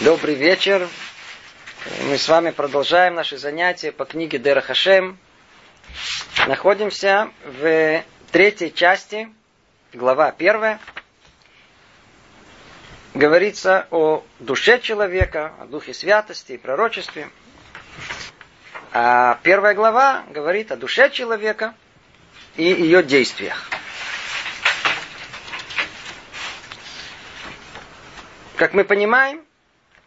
Добрый вечер. Мы с вами продолжаем наши занятия по книге Дера Хашем. Находимся в третьей части, глава первая. Говорится о душе человека, о духе святости и пророчестве. А первая глава говорит о душе человека и ее действиях. Как мы понимаем,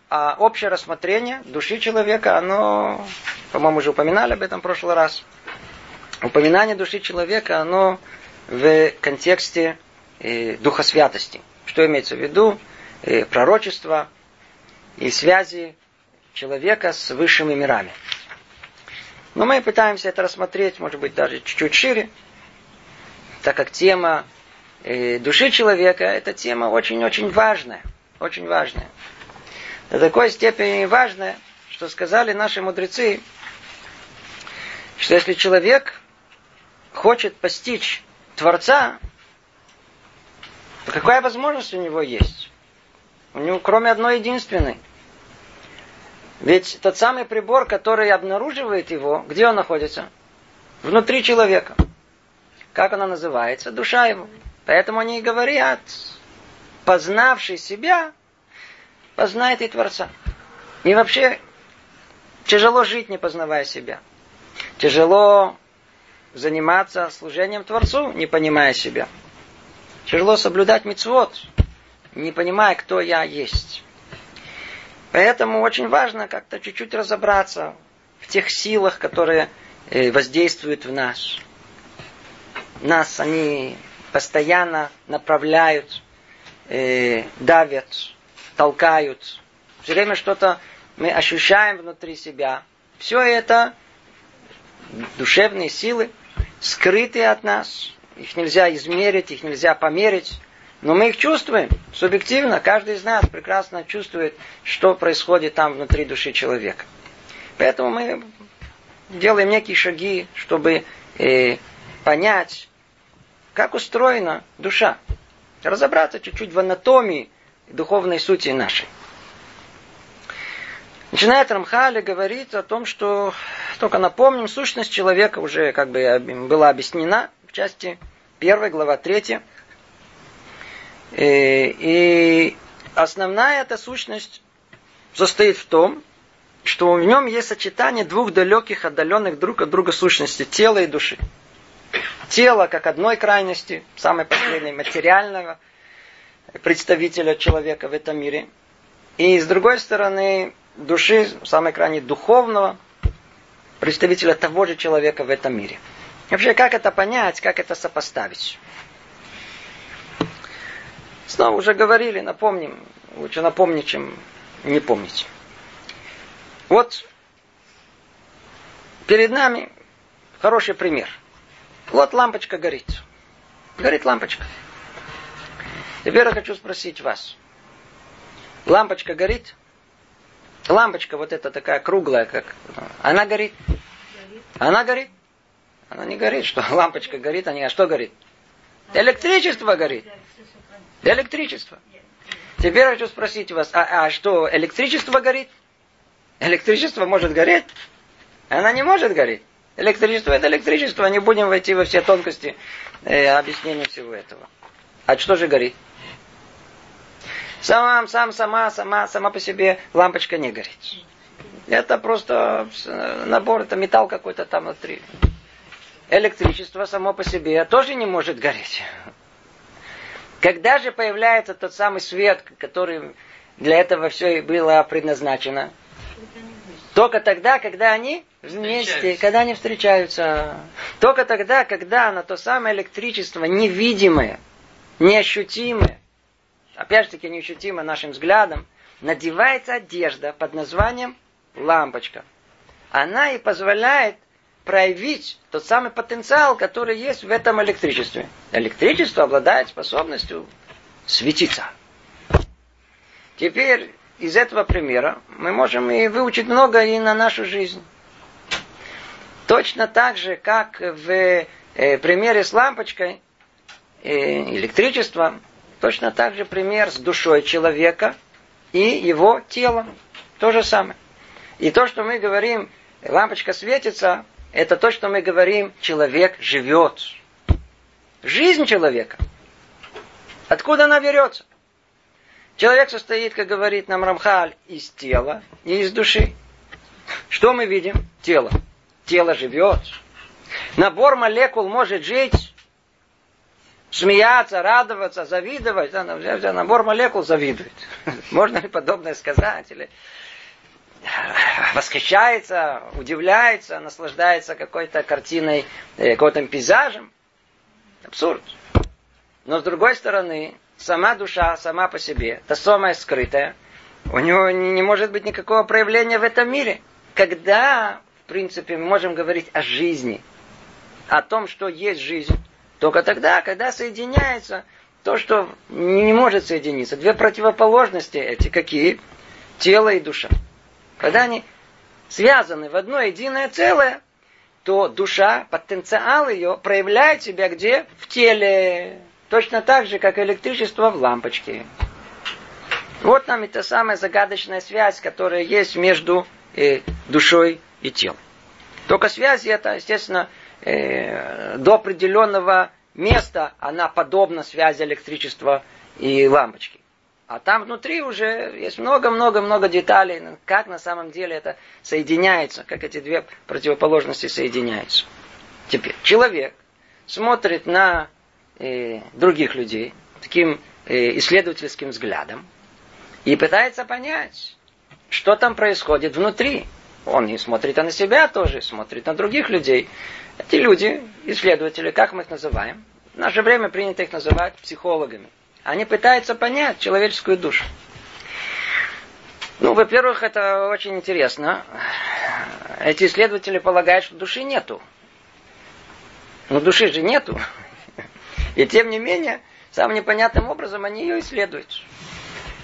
а общее рассмотрение души человека, оно, по-моему, уже упоминали об этом в прошлый раз. Упоминание души человека, оно в контексте э, Духа Святости. Что имеется в виду? Э, пророчество и связи человека с высшими мирами. Но мы пытаемся это рассмотреть, может быть, даже чуть-чуть шире, так как тема э, души человека – это тема очень-очень важная. Очень важная до такой степени важное, что сказали наши мудрецы, что если человек хочет постичь Творца, то какая возможность у него есть? У него кроме одной единственной. Ведь тот самый прибор, который обнаруживает его, где он находится? Внутри человека. Как она называется? Душа его. Поэтому они и говорят, познавший себя, познает и Творца. И вообще тяжело жить, не познавая себя. Тяжело заниматься служением Творцу, не понимая себя. Тяжело соблюдать мицвод, не понимая, кто я есть. Поэтому очень важно как-то чуть-чуть разобраться в тех силах, которые э, воздействуют в нас. Нас они постоянно направляют, э, давят, толкают. Все время что-то мы ощущаем внутри себя. Все это душевные силы, скрытые от нас. Их нельзя измерить, их нельзя померить. Но мы их чувствуем субъективно. Каждый из нас прекрасно чувствует, что происходит там внутри души человека. Поэтому мы делаем некие шаги, чтобы э, понять, как устроена душа. Разобраться чуть-чуть в анатомии духовной сути нашей. Начинает Рамхали говорить о том, что, только напомним, сущность человека уже как бы была объяснена в части 1, глава 3. И, и основная эта сущность состоит в том, что в нем есть сочетание двух далеких, отдаленных друг от друга сущностей, тела и души. Тело как одной крайности, самой последней, материального, представителя человека в этом мире. И с другой стороны, души, самой крайне духовного, представителя того же человека в этом мире. Вообще, как это понять, как это сопоставить? Снова уже говорили, напомним. Лучше напомнить, чем не помнить. Вот перед нами хороший пример. Вот лампочка горит. Горит лампочка. Теперь я хочу спросить вас. Лампочка горит? Лампочка вот эта такая круглая, как... Она горит? Она горит? Она не горит. Что лампочка горит, а не... А что горит? Электричество горит. Электричество. Теперь я хочу спросить вас, а, а что, электричество горит? Электричество может гореть? Она не может гореть. Электричество это электричество, не будем войти во все тонкости э, объяснения всего этого. А что же горит? Сам, сам, сама, сама, сама по себе лампочка не горит. Это просто набор, это металл какой-то там внутри. Электричество само по себе тоже не может гореть. Когда же появляется тот самый свет, который для этого все и было предназначено? Только тогда, когда они вместе, когда они встречаются. Только тогда, когда на то самое электричество невидимое, неощутимое, опять же таки неощутимо нашим взглядом, надевается одежда под названием лампочка. Она и позволяет проявить тот самый потенциал, который есть в этом электричестве. Электричество обладает способностью светиться. Теперь из этого примера мы можем и выучить много и на нашу жизнь. Точно так же, как в э, примере с лампочкой, э, электричеством, Точно так же пример с душой человека и его телом. То же самое. И то, что мы говорим, лампочка светится, это то, что мы говорим, человек живет. Жизнь человека. Откуда она берется? Человек состоит, как говорит нам Рамхаль, из тела и из души. Что мы видим? Тело. Тело живет. Набор молекул может жить, смеяться, радоваться, завидовать. Набор молекул завидует. Можно ли подобное сказать? Или восхищается, удивляется, наслаждается какой-то картиной, э, каким-то пейзажем. Абсурд. Но с другой стороны, сама душа, сама по себе, та самая скрытая, у него не может быть никакого проявления в этом мире. Когда, в принципе, мы можем говорить о жизни, о том, что есть жизнь, только тогда, когда соединяется то, что не может соединиться. Две противоположности эти какие? Тело и душа. Когда они связаны в одно единое целое, то душа, потенциал ее проявляет себя где? В теле. Точно так же, как электричество в лампочке. Вот нам и та самая загадочная связь, которая есть между э, душой и телом. Только связь эта, естественно, э, до определенного места она подобна связи электричества и лампочки. А там внутри уже есть много-много-много деталей, как на самом деле это соединяется, как эти две противоположности соединяются. Теперь человек смотрит на э, других людей таким э, исследовательским взглядом и пытается понять, что там происходит внутри. Он не смотрит на себя тоже, смотрит на других людей. Эти люди, исследователи, как мы их называем? В наше время принято их называть психологами. Они пытаются понять человеческую душу. Ну, во-первых, это очень интересно. Эти исследователи полагают, что души нету. Но души же нету. И тем не менее, самым непонятным образом они ее исследуют.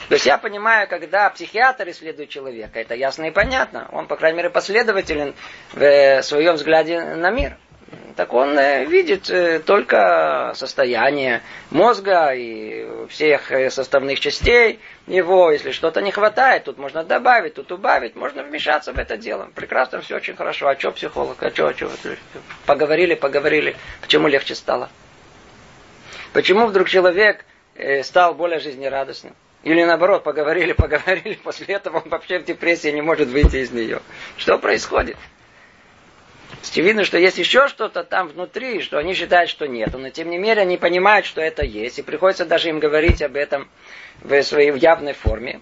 То есть я понимаю, когда психиатр исследует человека, это ясно и понятно. Он, по крайней мере, последователен в своем взгляде на мир так он э, видит э, только состояние мозга и всех э, составных частей его. Если что-то не хватает, тут можно добавить, тут убавить, можно вмешаться в это дело. Прекрасно, все очень хорошо. А что психолог? А что, а что? Поговорили, поговорили. Почему легче стало? Почему вдруг человек стал более жизнерадостным? Или наоборот, поговорили, поговорили, после этого он вообще в депрессии не может выйти из нее. Что происходит? Видно, что есть еще что-то там внутри, что они считают, что нет. Но тем не менее они понимают, что это есть. И приходится даже им говорить об этом в своей явной форме.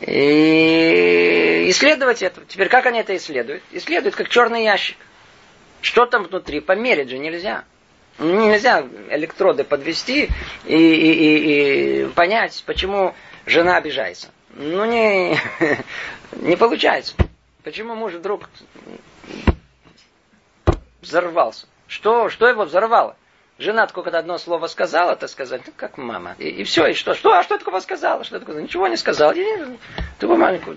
И исследовать это. Теперь как они это исследуют? Исследуют как черный ящик. Что там внутри? Померить же нельзя. Нельзя электроды подвести и, и, и, и понять, почему жена обижается. Ну, не, не получается. Почему муж вдруг взорвался. Что, что его взорвало? Жена только одно слово сказала, так сказать, ну, как мама. И, и все, и что? Что? А что такого сказала? Что такое? Ничего не сказала. Такую маленькую.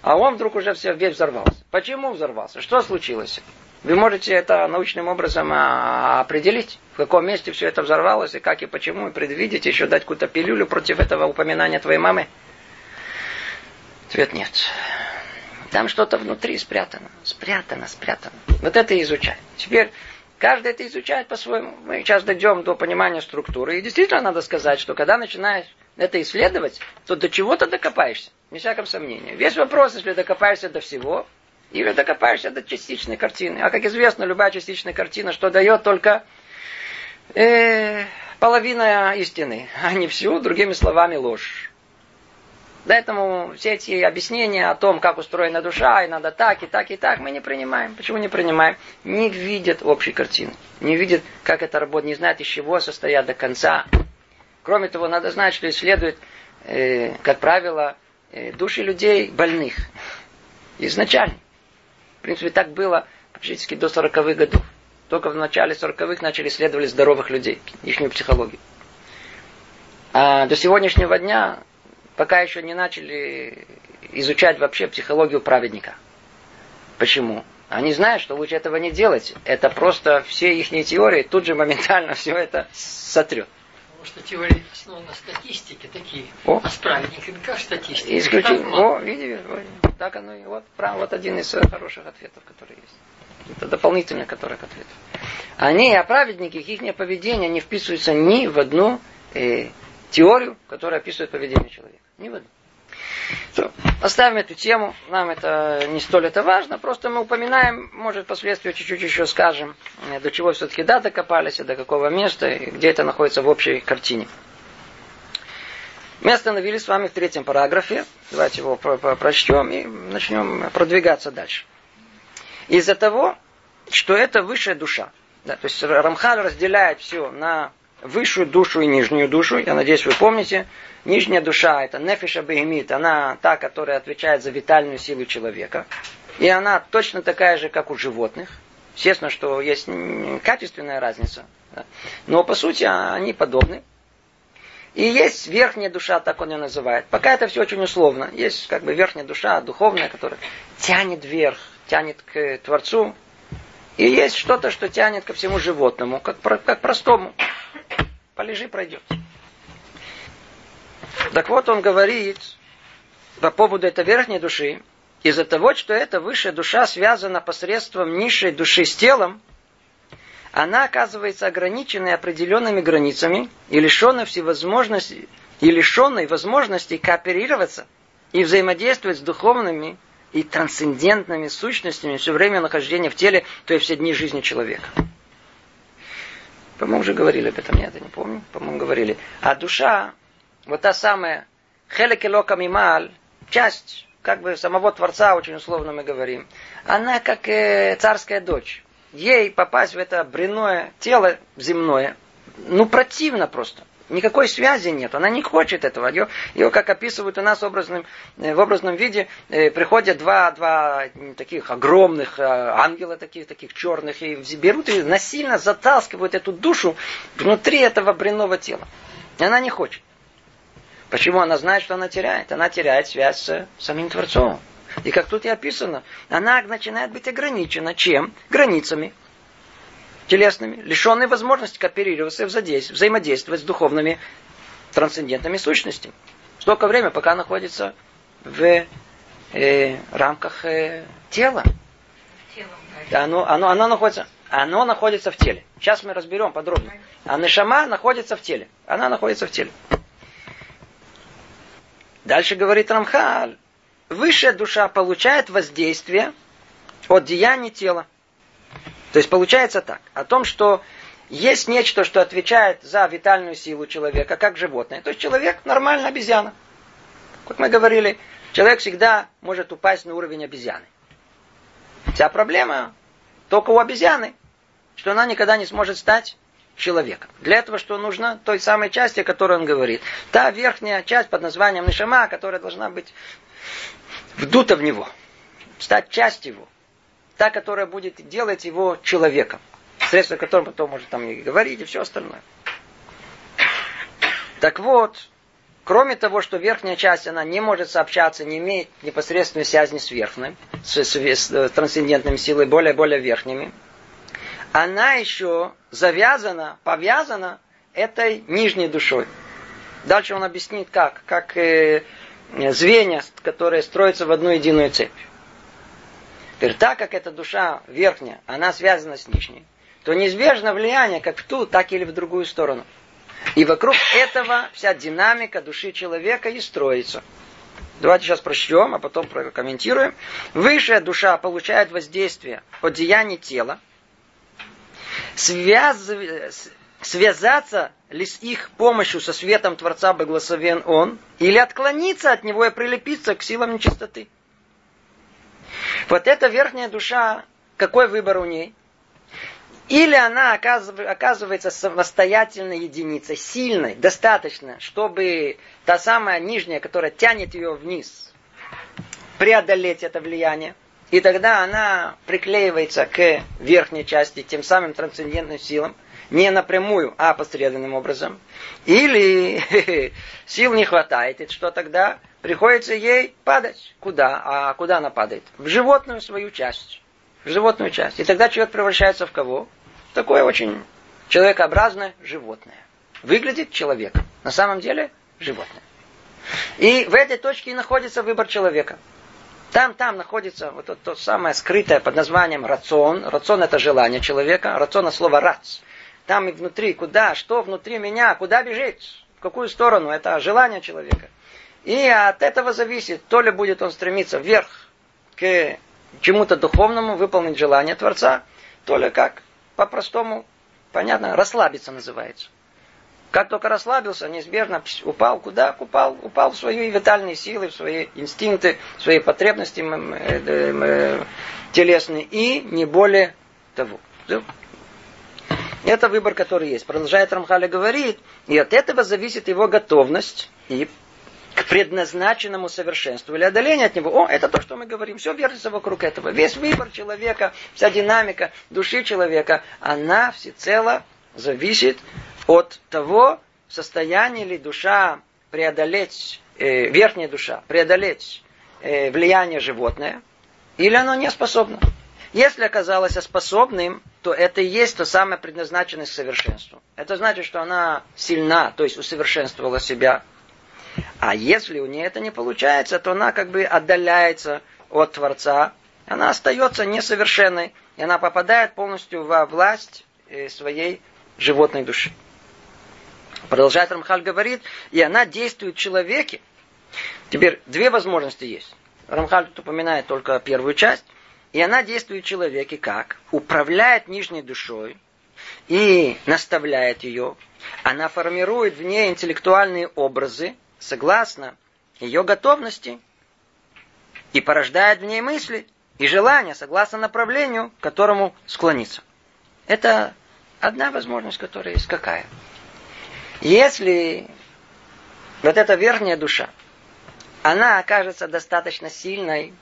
А он вдруг уже все, весь взорвался. Почему взорвался? Что случилось? Вы можете это научным образом а, определить, в каком месте все это взорвалось, и как и почему, и предвидеть, еще дать какую-то пилюлю против этого упоминания твоей мамы? Ответ нет. Там что-то внутри спрятано. Спрятано, спрятано. Вот это изучать. Теперь каждый это изучает по-своему. Мы сейчас дойдем до понимания структуры. И действительно надо сказать, что когда начинаешь это исследовать, то до чего-то докопаешься. Не всяком сомнении. Весь вопрос, если докопаешься до всего, или докопаешься до частичной картины. А как известно, любая частичная картина, что дает только э, половина истины, а не всю, другими словами, ложь. Поэтому все эти объяснения о том, как устроена душа, и надо так, и так, и так, мы не принимаем. Почему не принимаем? Не видят общей картины. Не видят, как это работает, не знают, из чего состоят до конца. Кроме того, надо знать, что исследуют, э, как правило, э, души людей больных. Изначально. В принципе, так было практически до 40-х годов. Только в начале 40-х начали исследовать здоровых людей, их психологию. А до сегодняшнего дня пока еще не начали изучать вообще психологию праведника. Почему? Они знают, что лучше этого не делать. Это просто все их теории тут же моментально все это сотрет. Потому что теория основана на статистике такие. О. А с праведниками как статистика? Исключительно. О, видите, так оно и вот, прав, вот один из хороших ответов, который есть. Это дополнительный, который к ответу. Они, а праведники, их поведение не вписываются ни в одну э, теорию, которая описывает поведение человека. Ни в одну. То, оставим эту тему, нам это не столь это важно, просто мы упоминаем, может, впоследствии чуть-чуть еще скажем, э, до чего все-таки да докопались, до какого места, и где это находится в общей картине. Мы остановились с вами в третьем параграфе, давайте его про про прочтем и начнем продвигаться дальше. Из-за того, что это высшая душа, да, то есть Рамхаль разделяет все на высшую душу и нижнюю душу. Я надеюсь, вы помните. Нижняя душа – это нефиша бегемит. Она та, которая отвечает за витальную силу человека. И она точно такая же, как у животных. Естественно, что есть качественная разница. Но по сути они подобны. И есть верхняя душа, так он ее называет. Пока это все очень условно. Есть как бы верхняя душа, духовная, которая тянет вверх, тянет к Творцу. И есть что-то, что тянет ко всему животному, как, как простому. Полежи, пройдет. Так вот, он говорит по поводу этой верхней души, из-за того, что эта высшая душа связана посредством низшей души с телом, она оказывается ограниченной определенными границами и лишенной всевозможности и лишенной возможности кооперироваться и взаимодействовать с духовными и трансцендентными сущностями все время нахождения в теле, то есть все дни жизни человека. По-моему, уже говорили об этом, нет, я не помню. По-моему, говорили. А душа, вот та самая хелекелока мималь, часть как бы самого Творца, очень условно мы говорим, она как э, царская дочь. Ей попасть в это бренное тело земное, ну противно просто. Никакой связи нет. Она не хочет этого. Ее, ее как описывают у нас образным, э, в образном виде, э, приходят два, два таких огромных э, ангела, таких, таких черных, и берут и насильно затаскивают эту душу внутри этого бренного тела. И она не хочет. Почему? Она знает, что она теряет. Она теряет связь с самим Творцом. И как тут и описано, она начинает быть ограничена чем? Границами телесными, лишенные возможности кооперироваться и взаимодействовать с духовными трансцендентными сущностями. Столько времени, пока находится в э, рамках э, тела. Оно, оно, оно, находится, оно находится в теле. Сейчас мы разберем подробно. А Нешама находится в теле. Она находится в теле. Дальше говорит Рамхаль. Высшая душа получает воздействие от деяний тела. То есть получается так, о том, что есть нечто, что отвечает за витальную силу человека, как животное. То есть человек нормально обезьяна. Как мы говорили, человек всегда может упасть на уровень обезьяны. Вся проблема только у обезьяны, что она никогда не сможет стать человеком. Для этого что нужно? Той самой части, о которой он говорит. Та верхняя часть под названием Нишама, которая должна быть вдута в него. Стать частью его та, которая будет делать его человеком. Средство которым потом может там и говорить, и все остальное. Так вот, кроме того, что верхняя часть, она не может сообщаться, не имеет непосредственной связи с верхней, с, с, с трансцендентными силой, более-более верхними, она еще завязана, повязана этой нижней душой. Дальше он объяснит как. Как э, звенья, которые строятся в одну единую цепь. Теперь так как эта душа верхняя, она связана с нижней, то неизбежно влияние как в ту, так или в другую сторону. И вокруг этого вся динамика души человека и строится. Давайте сейчас прочтем, а потом прокомментируем. Высшая душа получает воздействие от деяний тела. Связ... Связаться ли с их помощью со светом Творца благословен Он, или отклониться от него и прилепиться к силам нечистоты. Вот эта верхняя душа, какой выбор у ней? Или она оказывается самостоятельной единицей, сильной, достаточно, чтобы та самая нижняя, которая тянет ее вниз, преодолеть это влияние. И тогда она приклеивается к верхней части, тем самым трансцендентным силам, не напрямую, а посредственным образом. Или сил не хватает, и что тогда? приходится ей падать. Куда? А куда она падает? В животную свою часть. В животную часть. И тогда человек превращается в кого? В такое очень человекообразное животное. выглядит человек. На самом деле животное. И в этой точке и находится выбор человека. Там, там находится вот то, то самое скрытое под названием рацион. Рацион это желание человека. Рацион от слова рац. Там и внутри, куда, что внутри меня, куда бежить, в какую сторону. Это желание человека. И от этого зависит, то ли будет он стремиться вверх к чему-то духовному, выполнить желание Творца, то ли как по-простому, понятно, расслабиться называется. Как только расслабился, неизбежно упал куда? Упал, упал в свои витальные силы, в свои инстинкты, в свои потребности э, телесные и не более того. Это выбор, который есть. Продолжает Рамхаля говорит, и от этого зависит его готовность и к предназначенному совершенству или отдаление от него. О, это то, что мы говорим. Все вертится вокруг этого. Весь выбор человека, вся динамика души человека, она всецело зависит от того, состояние ли душа преодолеть, э, верхняя душа, преодолеть э, влияние животное, или оно не способно. Если оказалось способным, то это и есть то самое предназначенное к совершенству. Это значит, что она сильна, то есть усовершенствовала себя. А если у нее это не получается, то она как бы отдаляется от Творца, она остается несовершенной, и она попадает полностью во власть э, своей животной души. Продолжает Рамхаль говорит, и она действует в человеке. Теперь две возможности есть. Рамхаль упоминает только первую часть. И она действует в человеке как? Управляет нижней душой и наставляет ее. Она формирует в ней интеллектуальные образы, согласно ее готовности, и порождает в ней мысли и желания, согласно направлению, к которому склониться. Это одна возможность, которая есть какая. Если вот эта верхняя душа, она окажется достаточно сильной,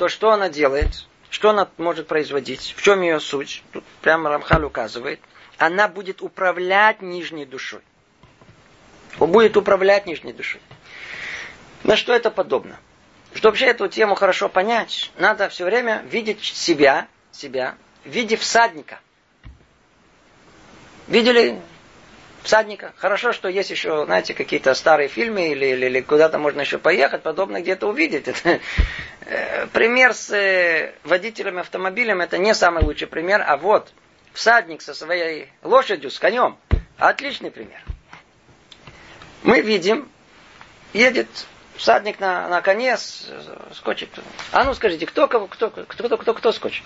то что она делает? Что она может производить? В чем ее суть? Тут прямо Рамхаль указывает. Она будет управлять нижней душой. Он будет управлять нижней душой. На что это подобно? Чтобы вообще эту тему хорошо понять, надо все время видеть себя, себя в виде всадника. Видели всадника. Хорошо, что есть еще, знаете, какие-то старые фильмы или, или, или куда-то можно еще поехать, подобно где-то увидеть. Это, э, пример с э, водителем автомобилем это не самый лучший пример, а вот всадник со своей лошадью, с конем. Отличный пример. Мы видим, едет всадник на, на коне, скочит. А ну скажите, кто, кого, кто, кто, кто, кто, кто скочит?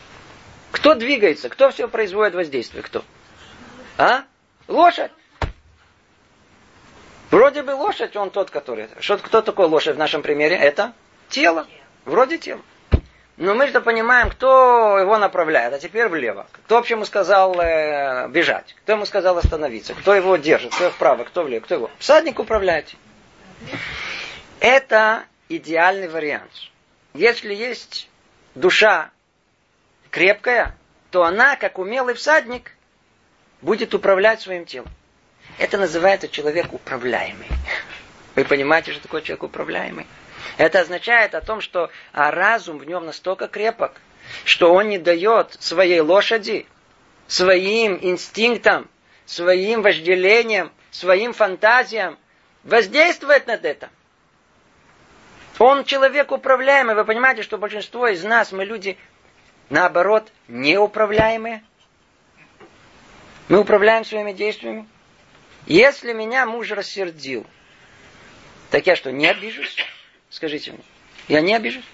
Кто двигается? Кто все производит воздействие? Кто? А? Лошадь. Вроде бы лошадь, он тот, который... Что, кто такой лошадь в нашем примере? Это тело. Вроде тело. Но мы же понимаем, кто его направляет, а теперь влево. Кто вообще ему сказал э, бежать? Кто ему сказал остановиться? Кто его держит? Кто вправо? Кто влево? Кто его? Всадник управляет. Это идеальный вариант. Если есть душа крепкая, то она, как умелый всадник, будет управлять своим телом. Это называется человек управляемый. Вы понимаете, что такое человек управляемый? Это означает о том, что а разум в нем настолько крепок, что он не дает своей лошади, своим инстинктам, своим вожделениям, своим фантазиям воздействовать над это. Он человек управляемый. Вы понимаете, что большинство из нас, мы люди, наоборот, неуправляемые. Мы управляем своими действиями. Если меня муж рассердил, так я что, не обижусь? Скажите мне. Я не обижусь?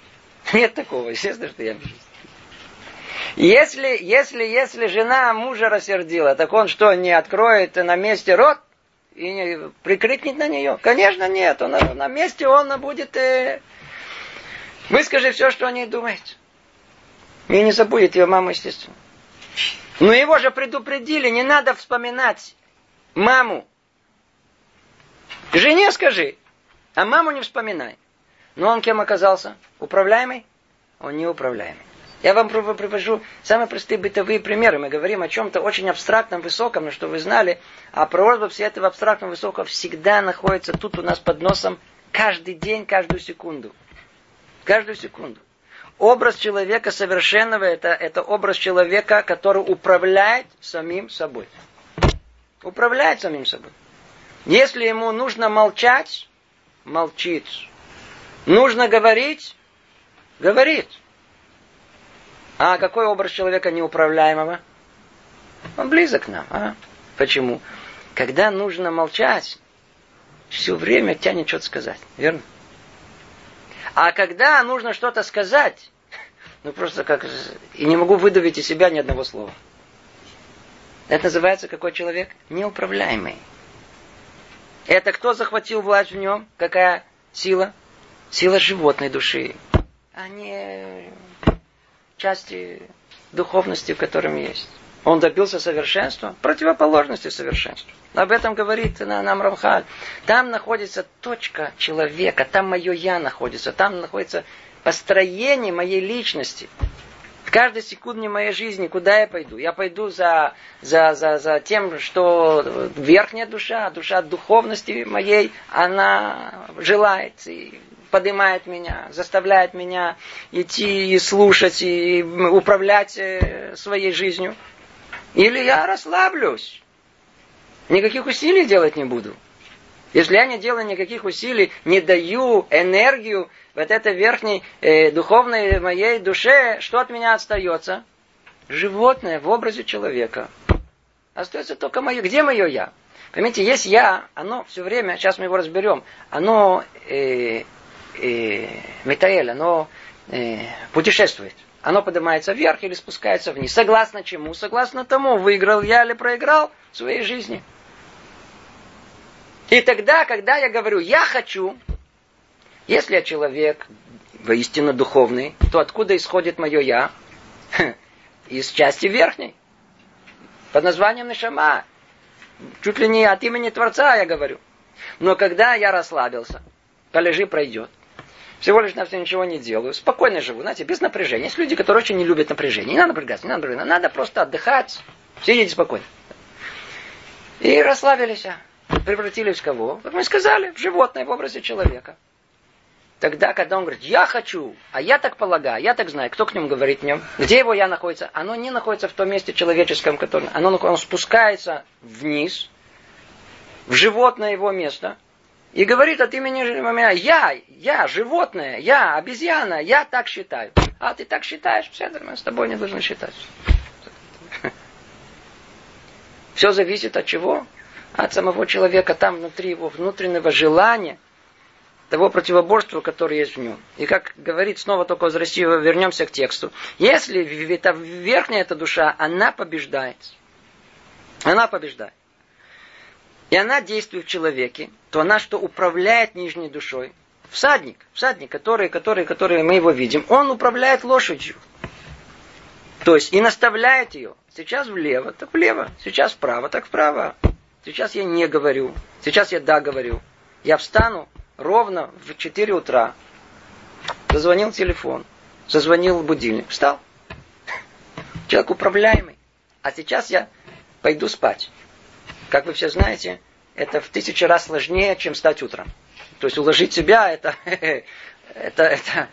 Нет такого, естественно, что я обижусь. Если, если, если жена мужа рассердила, так он что, не откроет на месте рот и не прикрикнет на нее? Конечно, нет. Он, на месте он будет... Э, выскажи все, что о ней думает. И не забудет ее мама, естественно. Но его же предупредили, не надо вспоминать маму. Жене скажи, а маму не вспоминай. Но он кем оказался? Управляемый? Он не управляемый. Я вам привожу самые простые бытовые примеры. Мы говорим о чем-то очень абстрактном, высоком, но что вы знали, а природа все этого абстрактного, высокого всегда находится тут у нас под носом каждый день, каждую секунду. Каждую секунду. Образ человека совершенного это, это образ человека, который управляет самим собой. Управляет самим собой. Если ему нужно молчать, молчит. Нужно говорить, говорит. А какой образ человека неуправляемого? Он близок к нам. А? Почему? Когда нужно молчать, все время тянет что-то сказать. Верно? А когда нужно что-то сказать, ну просто как... И не могу выдавить из себя ни одного слова. Это называется какой человек? Неуправляемый. Это кто захватил власть в нем? Какая сила? Сила животной души. А не части духовности, в котором есть. Он добился совершенства, противоположности совершенству. Об этом говорит нам Рамхаль. Там находится точка человека, там мое я находится, там находится построение моей личности. Каждой секунде моей жизни, куда я пойду? Я пойду за, за, за, за тем, что верхняя душа, душа духовности моей, она желает и поднимает меня, заставляет меня идти и слушать, и управлять э, своей жизнью. Или я расслаблюсь. Никаких усилий делать не буду. Если я не делаю никаких усилий, не даю энергию вот этой верхней э, духовной моей душе, что от меня остается? Животное в образе человека. Остается только мое. Где мое я? Понимаете, есть я, оно все время, сейчас мы его разберем, оно э, э, метаэль, оно э, путешествует. Оно поднимается вверх или спускается вниз. Согласно чему? Согласно тому, выиграл я или проиграл в своей жизни. И тогда, когда я говорю «я хочу», если я человек воистину духовный, то откуда исходит мое «я»? Из части верхней. Под названием Нишама. Чуть ли не от имени Творца я говорю. Но когда я расслабился, полежи пройдет. Всего лишь на все ничего не делаю. Спокойно живу, знаете, без напряжения. Есть люди, которые очень не любят напряжение. Не надо напрягаться, не надо напрягаться. Надо просто отдыхать. Сидите спокойно. И расслабились превратились в кого? Как мы сказали, в животное в образе человека. Тогда, когда он говорит, я хочу, а я так полагаю, я так знаю, кто к нему говорит в нем, где его я находится, оно не находится в том месте человеческом, которое, оно, оно спускается вниз, в животное его место, и говорит от имени меня, я, я, животное, я, обезьяна, я так считаю. А ты так считаешь, все, мы с тобой не должны считать. Все зависит от чего? от самого человека, там внутри его внутреннего желания, того противоборства, которое есть в нем. И как говорит снова только возвращи, вернемся к тексту. Если это верхняя эта душа, она побеждает. Она побеждает. И она действует в человеке, то она что управляет нижней душой. Всадник, всадник, который, который, который мы его видим, он управляет лошадью. То есть и наставляет ее. Сейчас влево, так влево. Сейчас вправо, так вправо. Сейчас я не говорю. Сейчас я да говорю. Я встану ровно в 4 утра. Зазвонил телефон. Зазвонил будильник. Встал. Человек управляемый. А сейчас я пойду спать. Как вы все знаете, это в тысячу раз сложнее, чем встать утром. То есть уложить себя, это, это, это,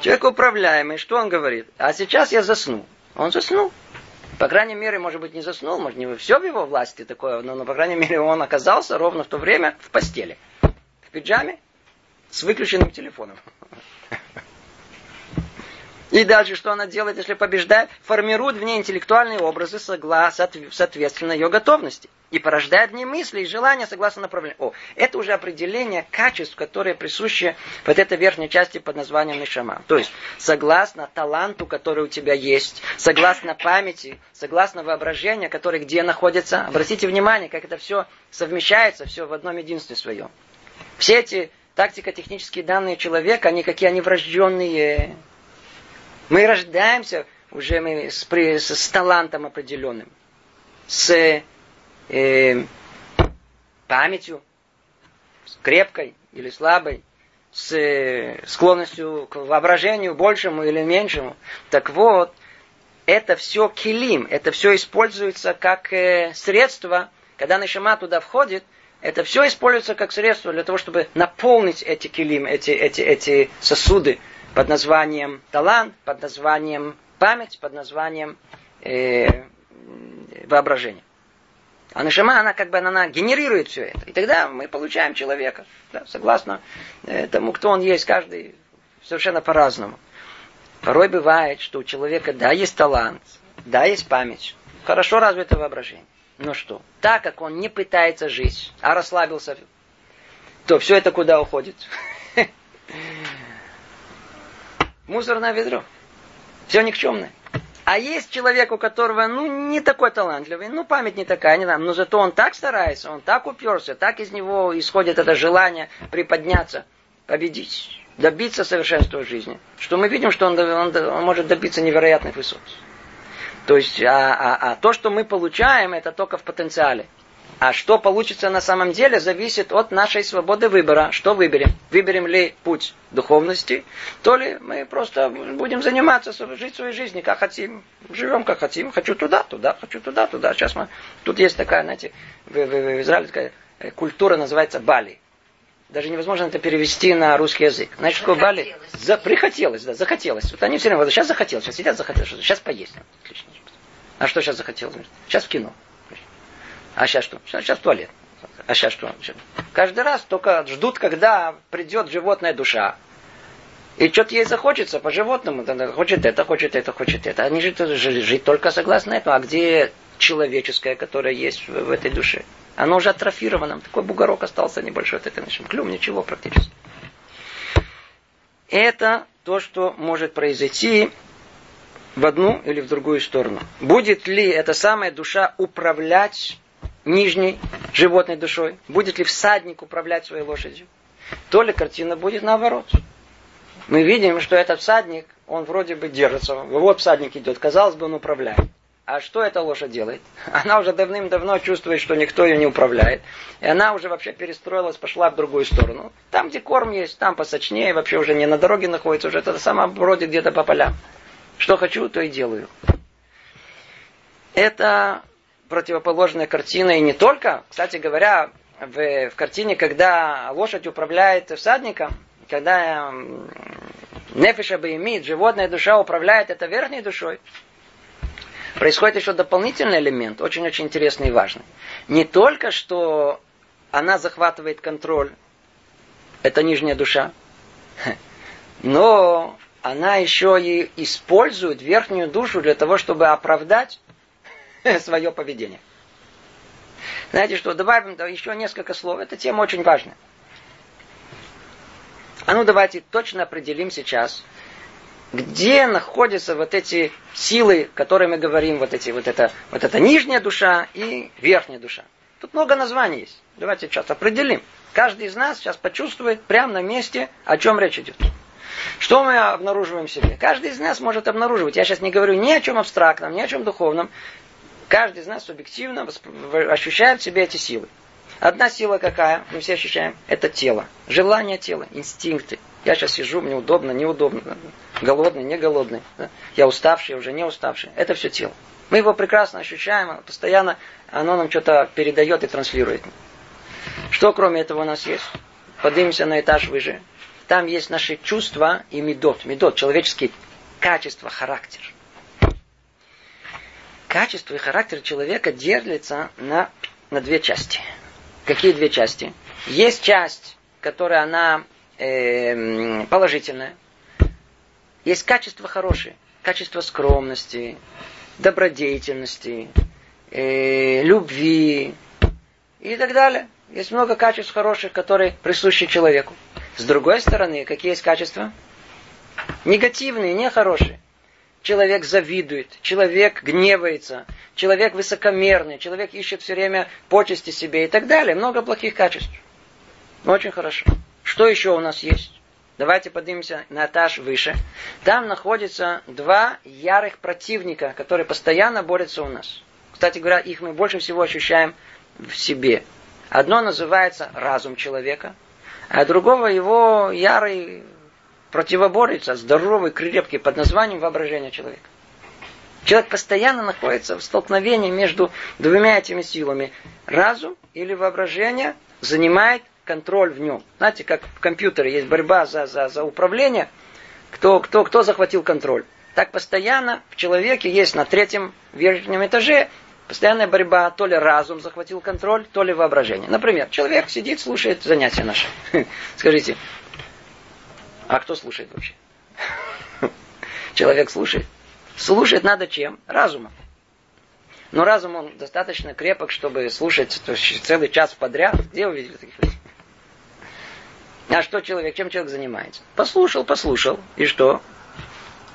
человек управляемый, что он говорит? А сейчас я засну. Он заснул. По крайней мере, может быть, не заснул, может, не все в его власти такое, но, но по крайней мере, он оказался ровно в то время в постели. В пиджаме с выключенным телефоном. И дальше, что она делает, если побеждает? Формирует в ней интеллектуальные образы согласно, соответственно ее готовности. И порождает в ней мысли и желания согласно направлению. О, это уже определение качеств, которые присущи вот этой верхней части под названием Нишама. То есть, согласно таланту, который у тебя есть, согласно памяти, согласно воображению, которое где находится. Обратите внимание, как это все совмещается, все в одном единстве своем. Все эти тактико-технические данные человека, они какие они врожденные. Мы рождаемся уже мы с, с, с талантом определенным, с э, памятью, с крепкой или слабой, с э, склонностью к воображению большему или меньшему. Так вот, это все килим, это все используется как э, средство, когда Нишама туда входит, это все используется как средство для того, чтобы наполнить эти килим, эти, эти, эти сосуды под названием талант, под названием память, под названием э, воображение. А нашама, она как бы она генерирует все это. И тогда мы получаем человека. Да, согласно э, тому, кто он есть, каждый совершенно по-разному. Порой бывает, что у человека, да, есть талант, да, есть память, хорошо развито воображение. Но что? Так как он не пытается жить, а расслабился, то все это куда уходит? Мусорное ведро. Все никчемное. А есть человек, у которого, ну, не такой талантливый, ну, память не такая, не знаю, но зато он так старается, он так уперся, так из него исходит это желание приподняться, победить, добиться совершенства жизни, что мы видим, что он, он, он может добиться невероятных высот. То есть, а, а, а то, что мы получаем, это только в потенциале. А что получится на самом деле, зависит от нашей свободы выбора. Что выберем? Выберем ли путь духовности, то ли мы просто будем заниматься, жить своей жизнью, как хотим. Живем, как хотим. Хочу туда, туда, хочу туда, туда. Сейчас мы... Тут есть такая, знаете, в, в, в Израиле такая э, культура называется Бали. Даже невозможно это перевести на русский язык. Значит, такое Бали... За, прихотелось, да, захотелось. Вот они все время, вот сейчас захотелось, сейчас сидят, захотелось, сейчас поесть. Отлично. А что сейчас захотелось? Сейчас в кино. А сейчас что? Сейчас в туалет. А сейчас что? Каждый раз только ждут, когда придет животная душа. И что-то ей захочется по животному. Хочет это, хочет это, хочет это. Они жить, жить только согласно этому. А где человеческое, которое есть в, в этой душе? Оно уже атрофировано. Такой бугорок остался небольшой от этой нашей. Клюм, ничего практически. Это то, что может произойти в одну или в другую сторону. Будет ли эта самая душа управлять нижней животной душой? Будет ли всадник управлять своей лошадью? То ли картина будет наоборот. Мы видим, что этот всадник, он вроде бы держится. Вот всадник идет, казалось бы, он управляет. А что эта лошадь делает? Она уже давным-давно чувствует, что никто ее не управляет. И она уже вообще перестроилась, пошла в другую сторону. Там, где корм есть, там посочнее, вообще уже не на дороге находится, уже это сама бродит где-то по полям. Что хочу, то и делаю. Это противоположная картина. И не только, кстати говоря, в, в картине, когда лошадь управляет всадником, когда нефиша бы имеет, животная душа управляет это верхней душой, происходит еще дополнительный элемент, очень-очень интересный и важный. Не только, что она захватывает контроль, это нижняя душа, но она еще и использует верхнюю душу для того, чтобы оправдать свое поведение. Знаете что, добавим да, еще несколько слов. Эта тема очень важная. А ну давайте точно определим сейчас, где находятся вот эти силы, которые мы говорим, вот, эти, вот, это, вот эта нижняя душа и верхняя душа. Тут много названий есть. Давайте сейчас определим. Каждый из нас сейчас почувствует прямо на месте, о чем речь идет. Что мы обнаруживаем в себе? Каждый из нас может обнаруживать. Я сейчас не говорю ни о чем абстрактном, ни о чем духовном. Каждый из нас субъективно ощущает в себе эти силы. Одна сила какая, мы все ощущаем, это тело. Желание тела, инстинкты. Я сейчас сижу, мне удобно, неудобно. Голодный, не голодный. Я уставший, уже не уставший. Это все тело. Мы его прекрасно ощущаем, постоянно оно нам что-то передает и транслирует. Что кроме этого у нас есть? Поднимемся на этаж выше. Там есть наши чувства и медот. Медот, человеческие качества, характер качество и характер человека делится на, на две части. Какие две части? Есть часть, которая она э, положительная. Есть качества хорошие. Качество скромности, добродетельности, э, любви и так далее. Есть много качеств хороших, которые присущи человеку. С другой стороны, какие есть качества? Негативные, нехорошие человек завидует, человек гневается, человек высокомерный, человек ищет все время почести себе и так далее. Много плохих качеств. Очень хорошо. Что еще у нас есть? Давайте поднимемся на этаж выше. Там находятся два ярых противника, которые постоянно борются у нас. Кстати говоря, их мы больше всего ощущаем в себе. Одно называется разум человека, а другого его ярый противоборется здоровый, крепкий, под названием воображение человека. Человек постоянно находится в столкновении между двумя этими силами. Разум или воображение занимает контроль в нем. Знаете, как в компьютере есть борьба за, за, за управление, кто, кто, кто захватил контроль. Так постоянно в человеке есть на третьем верхнем этаже Постоянная борьба, то ли разум захватил контроль, то ли воображение. Например, человек сидит, слушает занятия наши. Скажите, а кто слушает вообще? Человек слушает. Слушать надо чем? Разумом. Но разум он достаточно крепок, чтобы слушать целый час подряд. Где вы видели таких людей? А что человек, чем человек занимается? Послушал, послушал. И что?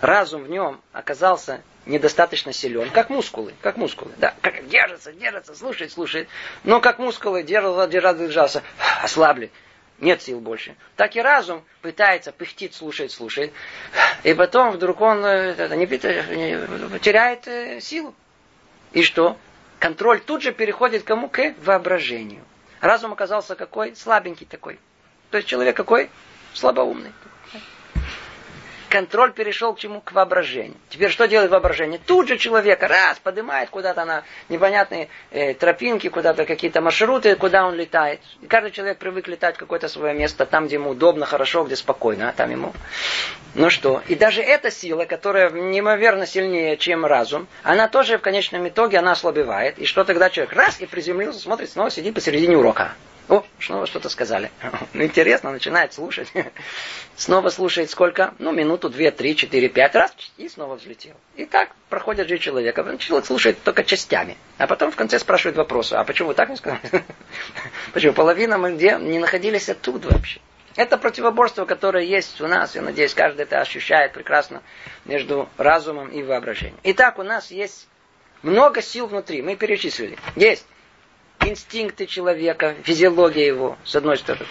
Разум в нем оказался недостаточно силен, как мускулы, как мускулы, да, как держится, держится, слушает, слушает, но как мускулы держатся, держатся, держатся, ослабли, нет сил больше. Так и разум пытается пыхтит, слушает, слушает, и потом вдруг он э, не, теряет э, силу. И что? Контроль тут же переходит кому? К воображению. Разум оказался какой? Слабенький такой. То есть человек какой? Слабоумный контроль перешел к чему? К воображению. Теперь что делает воображение? Тут же человека раз поднимает куда-то на непонятные э, тропинки, куда-то какие-то маршруты, куда он летает. И каждый человек привык летать в какое-то свое место, там, где ему удобно, хорошо, где спокойно, а там ему. Ну что? И даже эта сила, которая неимоверно сильнее, чем разум, она тоже в конечном итоге она ослабевает. И что тогда человек раз и приземлился, смотрит, снова сидит посередине урока. О, снова что-то сказали. Ну, интересно, начинает слушать. Снова слушает сколько? Ну, минуту, две, три, четыре, пять раз, и снова взлетел. И так проходит жизнь человека. Человек слушает только частями. А потом в конце спрашивает вопросы. А почему вы так не сказали? Почему? Половина мы где не находились оттуда вообще. Это противоборство, которое есть у нас, я надеюсь, каждый это ощущает прекрасно между разумом и воображением. Итак, у нас есть много сил внутри, мы перечислили. Есть инстинкты человека, физиология его, с одной стороны.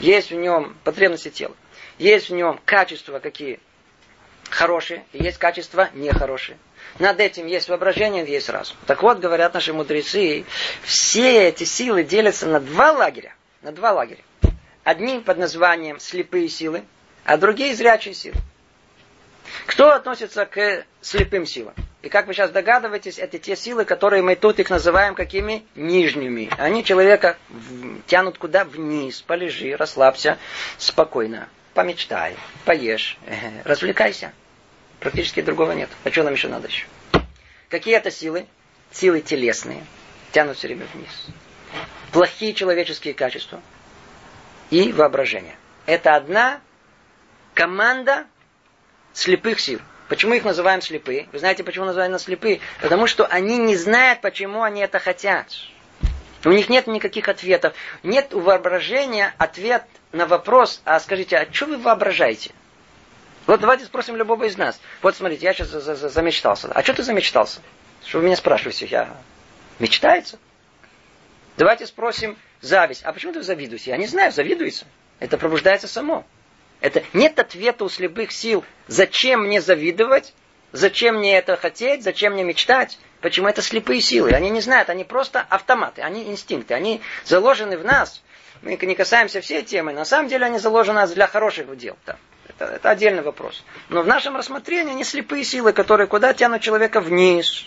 Есть в нем потребности тела. Есть в нем качества какие хорошие, и есть качества нехорошие. Над этим есть воображение, есть разум. Так вот, говорят наши мудрецы, все эти силы делятся на два лагеря. На два лагеря. Одни под названием слепые силы, а другие зрячие силы. Кто относится к слепым силам? И как вы сейчас догадываетесь, это те силы, которые мы тут их называем какими? Нижними. Они человека тянут куда? Вниз. Полежи, расслабься, спокойно. Помечтай, поешь, развлекайся. Практически другого нет. А что нам еще надо еще? Какие это силы? Силы телесные. Тянут все время вниз. Плохие человеческие качества. И воображение. Это одна команда слепых сил. Почему их называем слепые? Вы знаете, почему называем нас слепые? Потому что они не знают, почему они это хотят. У них нет никаких ответов. Нет у воображения ответ на вопрос, а скажите, а что вы воображаете? Вот давайте спросим любого из нас. Вот смотрите, я сейчас замечтался. А что ты замечтался? Что вы меня спрашиваете? Я мечтается? Давайте спросим зависть. А почему ты завидуете? Я не знаю, завидуется. Это пробуждается само. Это нет ответа у слепых сил. Зачем мне завидовать? Зачем мне это хотеть? Зачем мне мечтать? Почему это слепые силы? Они не знают, они просто автоматы, они инстинкты, они заложены в нас. Мы не касаемся всей темы. На самом деле они заложены для хороших дел. Да. Это, это отдельный вопрос. Но в нашем рассмотрении они слепые силы, которые куда тянут человека вниз.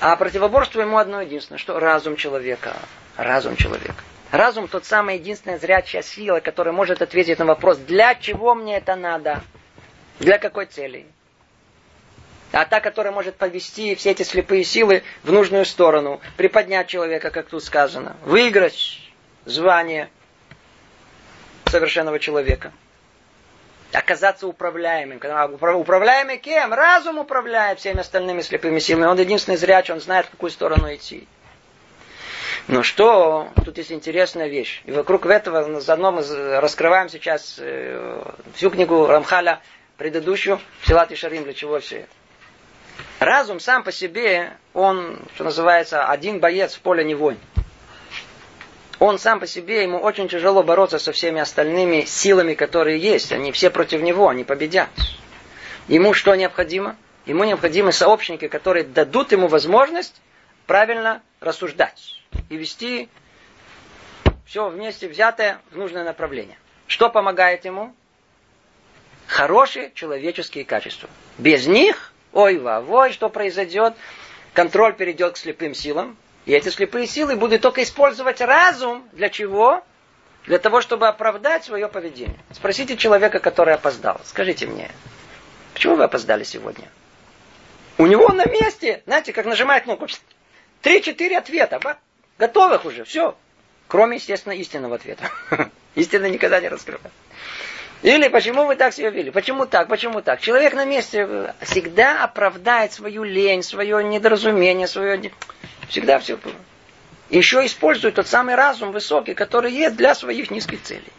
А противоборство ему одно единственное, что разум человека. Разум человека. Разум тот самый единственная зрячая сила, которая может ответить на вопрос, для чего мне это надо, для какой цели. А та, которая может повести все эти слепые силы в нужную сторону, приподнять человека, как тут сказано, выиграть звание совершенного человека. Оказаться управляемым. Управляемый кем? Разум управляет всеми остальными слепыми силами. Он единственный зрячий, он знает, в какую сторону идти. Но что, тут есть интересная вещь. И вокруг этого заодно мы раскрываем сейчас э, всю книгу Рамхаля, предыдущую, Силат и Шарим, для чего все это. Разум сам по себе, он, что называется, один боец в поле не воин. Он сам по себе, ему очень тяжело бороться со всеми остальными силами, которые есть. Они все против него, они победят. Ему что необходимо? Ему необходимы сообщники, которые дадут ему возможность правильно рассуждать и вести все вместе взятое в нужное направление. Что помогает ему? Хорошие человеческие качества. Без них, ой вовой, что произойдет? Контроль перейдет к слепым силам. И эти слепые силы будут только использовать разум. Для чего? Для того, чтобы оправдать свое поведение. Спросите человека, который опоздал. Скажите мне, почему вы опоздали сегодня? У него на месте, знаете, как нажимает кнопку, Три-четыре ответа, ба, готовых уже, все. Кроме, естественно, истинного ответа. Истина никогда не раскрывает. Или почему вы так себя вели? Почему так? Почему так? Человек на месте всегда оправдает свою лень, свое недоразумение, свое... Всегда все... Еще использует тот самый разум высокий, который есть для своих низких целей.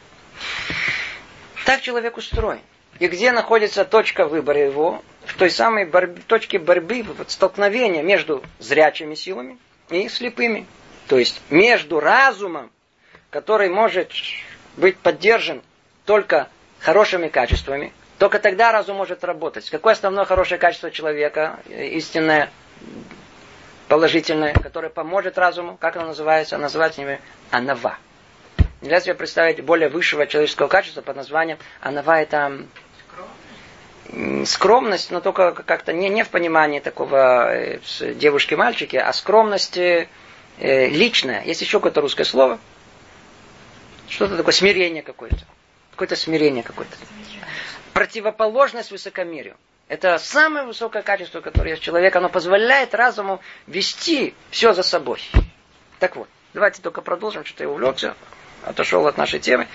Так человек устроен. И где находится точка выбора его? В той самой борьбе, точке борьбы, вот столкновения между зрячими силами и слепыми. То есть между разумом, который может быть поддержан только хорошими качествами, только тогда разум может работать. Какое основное хорошее качество человека, истинное, положительное, которое поможет разуму, как оно называется? Оно называется ними анава. Нельзя себе представить более высшего человеческого качества под названием анава это скромность, но только как-то не, не в понимании такого э, девушки-мальчики, а скромность э, личная. Есть еще какое-то русское слово. Что-то такое смирение какое-то. Какое-то смирение какое-то. Противоположность высокомерию. Это самое высокое качество, которое есть человек. Оно позволяет разуму вести все за собой. Так вот, давайте только продолжим, что-то я увлекся, отошел от нашей темы.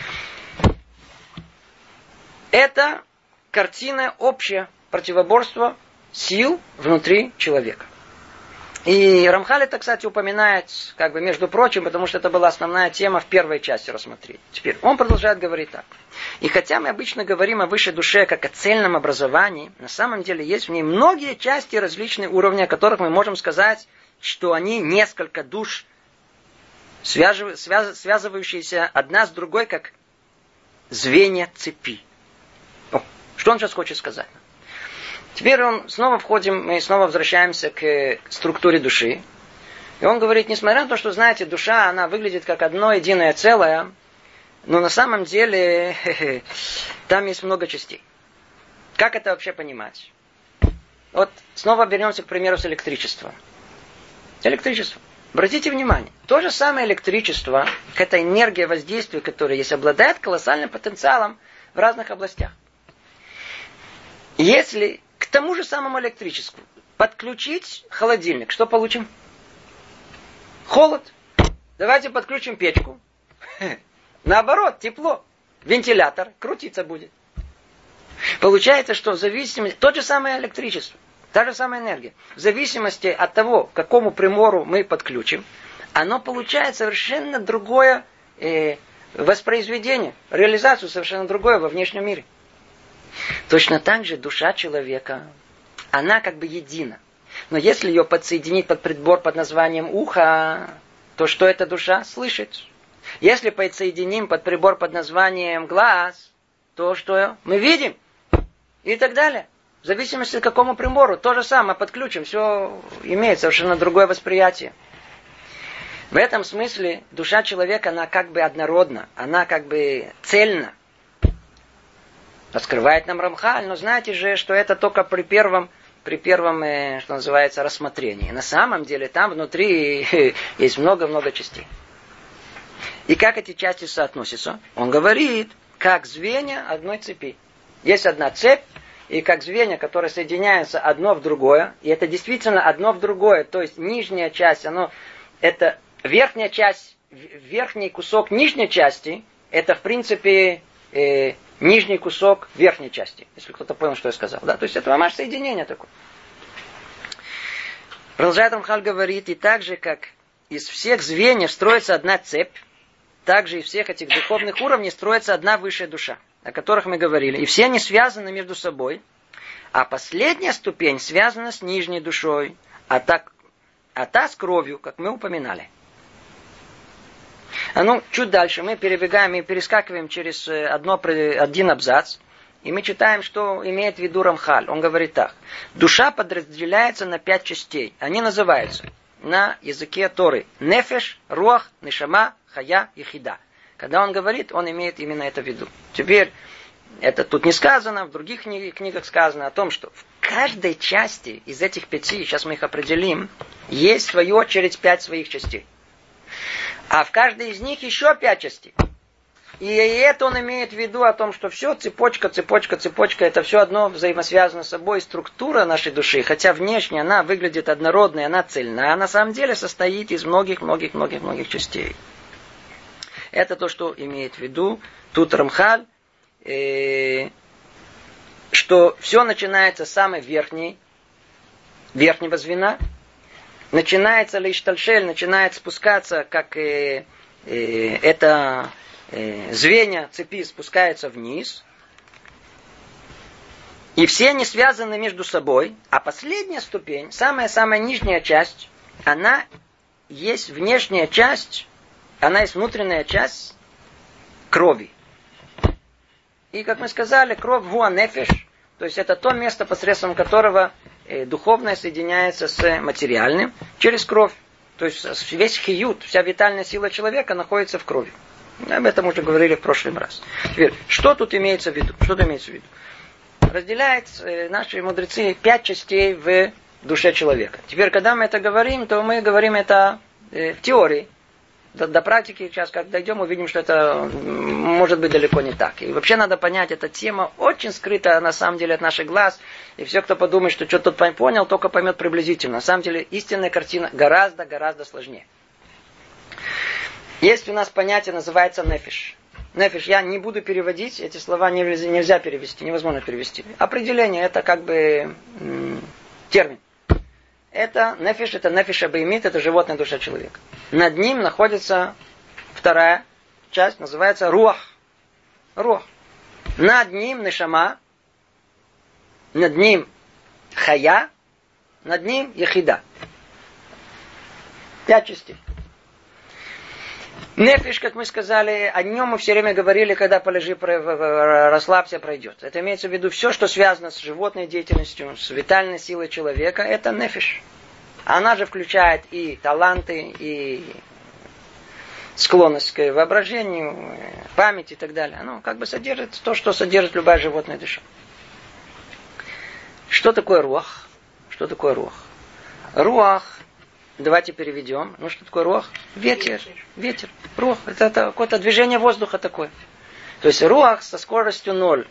Это картина общая противоборства сил внутри человека. И Рамхаль это, кстати, упоминает, как бы, между прочим, потому что это была основная тема в первой части рассмотрения. Теперь он продолжает говорить так. И хотя мы обычно говорим о высшей душе как о цельном образовании, на самом деле есть в ней многие части различные уровни, о которых мы можем сказать, что они несколько душ, связывающиеся одна с другой, как звенья цепи. О, что он сейчас хочет сказать? Теперь он снова входим, мы снова возвращаемся к структуре души. И он говорит, несмотря на то, что, знаете, душа, она выглядит как одно единое целое, но на самом деле там есть много частей. Как это вообще понимать? Вот снова вернемся, к примеру, с электричеством. Электричество. Обратите внимание, то же самое электричество, это энергия воздействия, которая есть, обладает колоссальным потенциалом в разных областях. Если тому же самому электричеству подключить холодильник, что получим? Холод. Давайте подключим печку. Наоборот, тепло. Вентилятор крутиться будет. Получается, что в зависимости... Тот же самое электричество. Та же самая энергия. В зависимости от того, к какому примору мы подключим, оно получает совершенно другое э, воспроизведение, реализацию совершенно другое во внешнем мире. Точно так же душа человека, она как бы едина. Но если ее подсоединить под прибор под названием ухо, то что эта душа слышит? Если подсоединим под прибор под названием глаз, то что мы видим? И так далее. В зависимости от какому прибору. То же самое подключим. Все имеет совершенно другое восприятие. В этом смысле душа человека, она как бы однородна. Она как бы цельна. Раскрывает нам Рамхаль, но знаете же, что это только при первом, при первом, э, что называется, рассмотрении. На самом деле там внутри есть много-много частей. И как эти части соотносятся? Он говорит, как звенья одной цепи. Есть одна цепь, и как звенья, которые соединяются одно в другое, и это действительно одно в другое, то есть нижняя часть, оно, это верхняя часть, верхний кусок нижней части, это в принципе э, нижний кусок верхней части. Если кто-то понял, что я сказал. Да? То есть это мамаш соединение такое. Продолжает Рамхаль говорит, и так же, как из всех звеньев строится одна цепь, также из всех этих духовных уровней строится одна высшая душа, о которых мы говорили. И все они связаны между собой. А последняя ступень связана с нижней душой, а, так, а та с кровью, как мы упоминали. А ну, чуть дальше мы перебегаем и перескакиваем через э, одно, один абзац. И мы читаем, что имеет в виду Рамхаль. Он говорит так. Душа подразделяется на пять частей. Они называются на языке Торы нефеш, руах, нишама, хая и хида. Когда он говорит, он имеет именно это в виду. Теперь, это тут не сказано, в других книгах сказано о том, что в каждой части из этих пяти, сейчас мы их определим, есть в свою очередь пять своих частей. А в каждой из них еще пять частей. И это он имеет в виду о том, что все цепочка, цепочка, цепочка, это все одно взаимосвязано с собой. Структура нашей души, хотя внешне она выглядит однородной, она цельная, а на самом деле состоит из многих-многих-многих-многих частей. Это то, что имеет в виду тут Рамхаль, э, что все начинается с самой верхней, верхнего звена, начинается лишь тальшель, начинает спускаться, как э, э, это э, звенья цепи спускаются вниз, и все они связаны между собой, а последняя ступень, самая-самая нижняя часть, она есть внешняя часть, она есть внутренняя часть крови. И, как мы сказали, кровь гуанефиш, то есть это то место, посредством которого духовное соединяется с материальным через кровь. То есть весь хиют, вся витальная сила человека находится в крови. Об этом уже говорили в прошлый раз. Теперь, что тут имеется в виду? Что тут имеется в виду? Разделяют э, наши мудрецы пять частей в душе человека. Теперь, когда мы это говорим, то мы говорим это э, в теории до, до практики сейчас, как дойдем, увидим, что это может быть далеко не так. И вообще надо понять, эта тема очень скрыта на самом деле от наших глаз. И все, кто подумает, что что-то тут понял, только поймет приблизительно. На самом деле истинная картина гораздо-гораздо сложнее. Есть у нас понятие, называется нефиш. Нефиш, я не буду переводить, эти слова нельзя, нельзя перевести, невозможно перевести. Определение, это как бы термин. Это нефиш, это нефиш абаймит, это животная душа человека. Над ним находится вторая часть, называется руах. Руах. Над ним нешама, над ним хая, над ним ехида. Пять частей. Нефиш, как мы сказали, о нем мы все время говорили, когда полежи, расслабься, пройдет. Это имеется в виду все, что связано с животной деятельностью, с витальной силой человека, это нефиш. Она же включает и таланты, и склонность к воображению, память и так далее. Оно как бы содержит то, что содержит любая животная душа. Что такое руах? Что такое руах? Руах Давайте переведем. Ну, что такое руах? Ветер. Ветер. Руах. Это, это какое-то движение воздуха такое. То есть руах со скоростью ноль.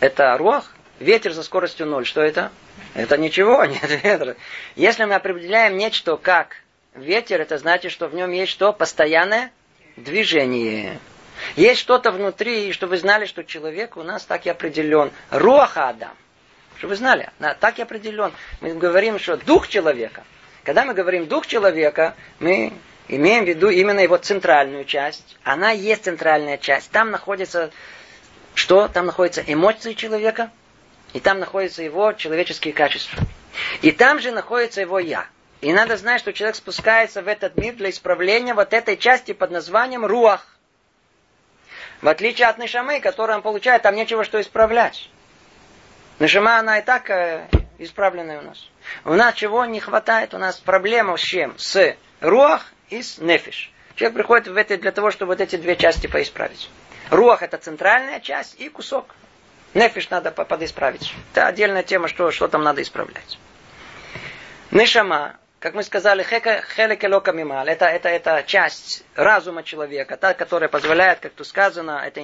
Это руах. Ветер со скоростью ноль. Что это? Это ничего, нет ветра. Если мы определяем нечто как ветер, это значит, что в нем есть что? Постоянное движение. Есть что-то внутри, и что вы знали, что человек у нас так и определен. Руаха Адам. Что вы знали, так и определен. Мы говорим, что дух человека – когда мы говорим дух человека, мы имеем в виду именно его центральную часть. Она есть центральная часть. Там находится что? Там находятся эмоции человека, и там находятся его человеческие качества. И там же находится его я. И надо знать, что человек спускается в этот мир для исправления вот этой части под названием руах. В отличие от Нишамы, которую он получает, там нечего что исправлять. Нишама, она и так э, исправленная у нас. У нас чего не хватает? У нас проблема с чем? С руах и с нефиш. Человек приходит в это для того, чтобы вот эти две части поисправить. Руах это центральная часть и кусок. Нефиш надо подисправить. Это отдельная тема, что, что там надо исправлять. Нешама как мы сказали, хелекелока мималь, это, это, это часть разума человека, та, которая позволяет, как тут сказано, это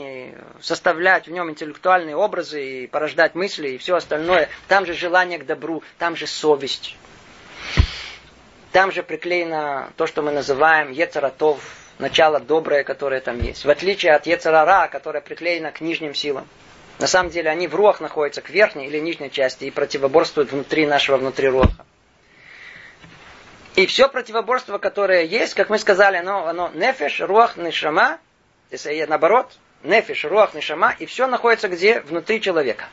составлять в нем интеллектуальные образы и порождать мысли и все остальное. Там же желание к добру, там же совесть. Там же приклеено то, что мы называем ецаратов, начало доброе, которое там есть. В отличие от ецарара, которое приклеено к нижним силам. На самом деле они в руах находятся к верхней или нижней части и противоборствуют внутри нашего внутри руха. И все противоборство, которое есть, как мы сказали, оно, оно нефеш, руах, нишама, если наоборот, нефеш, руах, нишама, и все находится где? Внутри человека.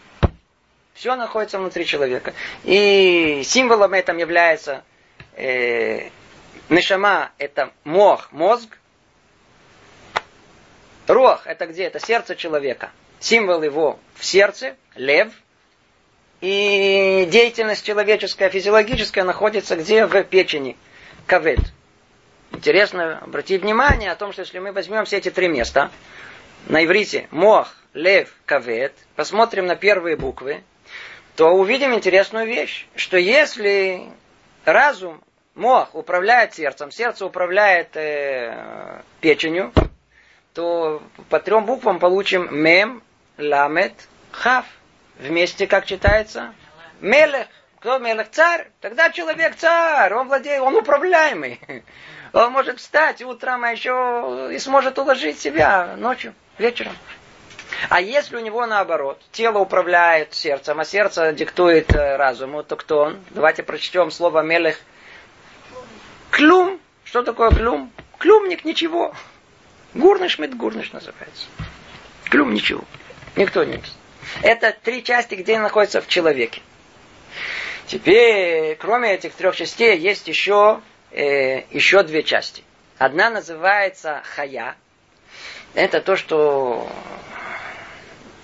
Все находится внутри человека. И символом этом является э, нишама, это мох, мозг. Руах, это где? Это сердце человека. Символ его в сердце, лев – и деятельность человеческая, физиологическая находится где? В печени. Кавет. Интересно обратить внимание о том, что если мы возьмем все эти три места, на иврите мох, лев, кавет, посмотрим на первые буквы, то увидим интересную вещь, что если разум, мох управляет сердцем, сердце управляет э, печенью, то по трем буквам получим мем, ламет, хав. Вместе как читается? Мелех. Кто мелех? Царь. Тогда человек царь. Он владеет, он управляемый. Он может встать утром, а еще и сможет уложить себя ночью, вечером. А если у него наоборот, тело управляет сердцем, а сердце диктует э, разуму, то кто он? Давайте прочтем слово мелех. Клюм. Что такое клюм? Клюмник ничего. Гурныш мед гурныш называется. Клюм ничего. Никто не есть. Это три части, где они находятся в человеке. Теперь, кроме этих трех частей, есть еще, э, еще две части. Одна называется хая. Это то, что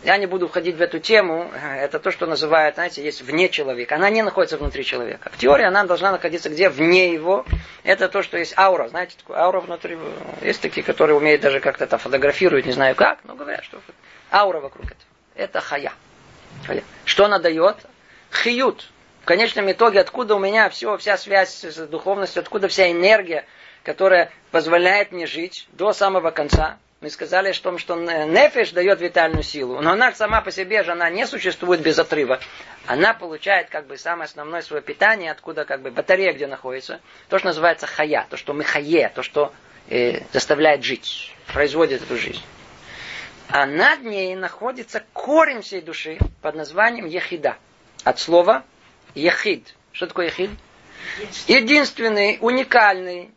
я не буду входить в эту тему. Это то, что называют, знаете, есть вне человека. Она не находится внутри человека. В теории она должна находиться где? Вне его. Это то, что есть аура. Знаете, такое аура внутри. Есть такие, которые умеют даже как-то это фотографируют, не знаю как, но говорят, что аура вокруг этого. Это хая. Что она дает? Хиют. В конечном итоге, откуда у меня все, вся связь с духовностью, откуда вся энергия, которая позволяет мне жить до самого конца. Мы сказали, что, что нефиш дает витальную силу, но она сама по себе же она не существует без отрыва. Она получает как бы самое основное свое питание, откуда как бы батарея где находится. То, что называется хая, то, что мы хае, то, что э, заставляет жить, производит эту жизнь. А над ней находится корень всей души под названием ехида. От слова ехид. Что такое ехид? Единственный, уникальный.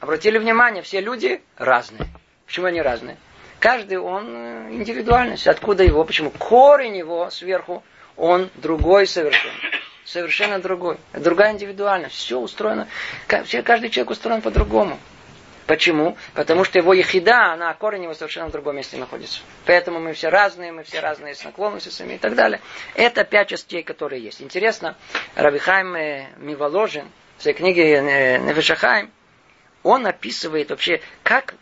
Обратили внимание, все люди разные. Почему они разные? Каждый он э, индивидуальность. Откуда его? Почему? Корень его сверху, он другой совершенно. Совершенно другой. Другая индивидуальность. Все устроено. Каждый человек устроен по-другому. Почему? Потому что его ехида, она, корень его совершенно в другом месте находится. Поэтому мы все разные, мы все разные с наклонностями и так далее. Это пять частей, которые есть. Интересно, Равихайм Миволожин в своей книге э, Нефешахайм, он описывает вообще, как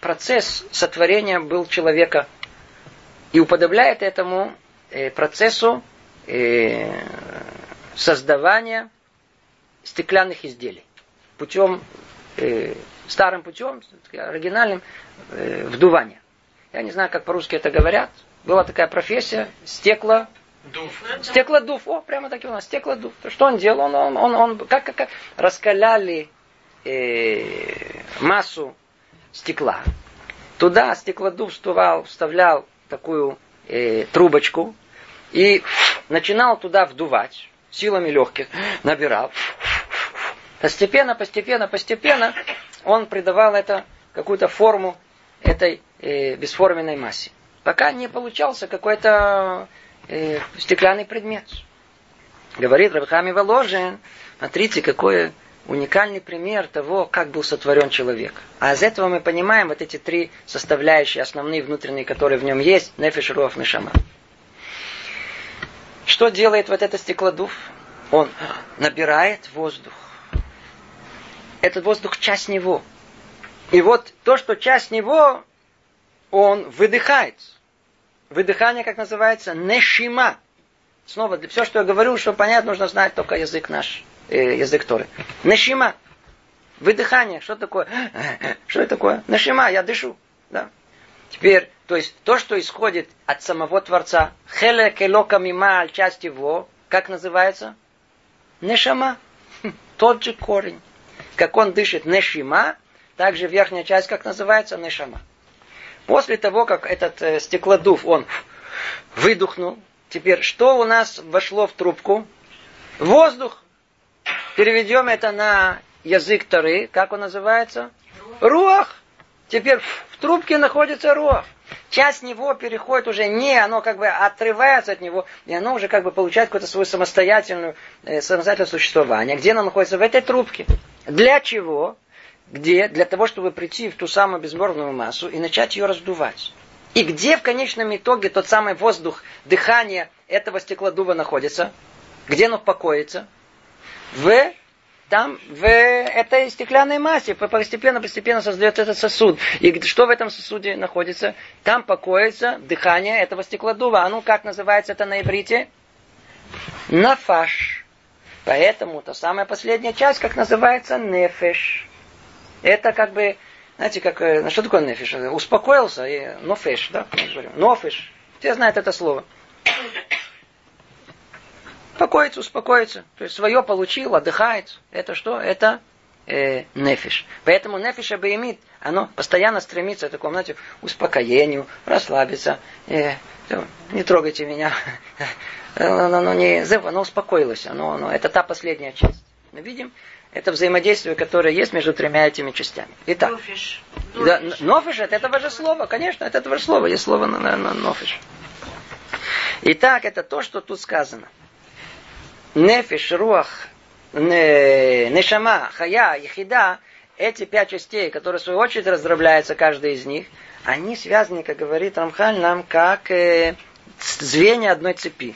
процесс сотворения был человека и уподобляет этому э, процессу э, создавания стеклянных изделий путем старым путем, оригинальным, э, вдувания. Я не знаю, как по-русски это говорят. Была такая профессия, стекло, Дуф. Стеклодув. О, прямо так и у нас. Стеклодув. Что он делал? Он, он, он, он как, как, как раскаляли э, массу стекла. Туда стеклодув вставлял, вставлял такую э, трубочку и начинал туда вдувать силами легких, набирал. Постепенно, постепенно, постепенно он придавал это какую-то форму этой э, бесформенной массе. Пока не получался какой-то э, стеклянный предмет. Говорит Рабхами Воложин, смотрите, какой уникальный пример того, как был сотворен человек. А из этого мы понимаем вот эти три составляющие, основные внутренние, которые в нем есть, нефиш, руах, нешама. Что делает вот это стеклодув? Он набирает воздух этот воздух часть него. И вот то, что часть него, он выдыхает. Выдыхание, как называется, нешима. Снова, все, что я говорю, что понятно, нужно знать только язык наш, э, язык Торы. Нешима. Выдыхание. Что такое? Что это такое? Нешима, я дышу. Да? Теперь, то есть, то, что исходит от самого Творца, хеле келока мима часть его, как называется? Нешама. Тот же корень как он дышит нешима, также верхняя часть, как называется, нешама. После того, как этот э, стеклодув, он выдохнул, теперь что у нас вошло в трубку? Воздух. Переведем это на язык Тары, как он называется? Руах. Теперь в трубке находится руах. Часть него переходит уже не, оно как бы отрывается от него, и оно уже как бы получает какое-то свое самостоятельное, э, самостоятельное существование. Где оно находится? В этой трубке. Для чего? Где? Для того, чтобы прийти в ту самую безмерную массу и начать ее раздувать. И где в конечном итоге тот самый воздух, дыхание этого стеклодува находится? Где оно покоится? В там в этой стеклянной массе постепенно-постепенно создается этот сосуд. И что в этом сосуде находится? Там покоится дыхание этого стеклодува. А ну как называется это на иврите? Нафаш. Поэтому та самая последняя часть, как называется, нефеш. Это как бы знаете, как, ну, что такое нефиш? Успокоился, и нофеш, да, мы говорим. Нофиш. Все знают это слово. Успокоиться, успокоиться. То есть свое получил, отдыхает. Это что? Это э, нефиш. Поэтому нефиш абаимит, оно постоянно стремится к такому, знаете, успокоению, расслабиться. Э, не трогайте меня. Оно, оно, не, оно успокоилось. Оно, оно, это та последняя часть. Мы видим, это взаимодействие, которое есть между тремя этими частями. Итак. Нофиш. Да, нофиш это этого же слова, конечно, это этого же слова. Есть слово на, на, на нофиш. Итак, это то, что тут сказано. Нефиш, руах, нешама, хая, ехида, эти пять частей, которые в свою очередь раздробляются, каждый из них, они связаны, как говорит Рамхаль, нам как э, звенья одной цепи.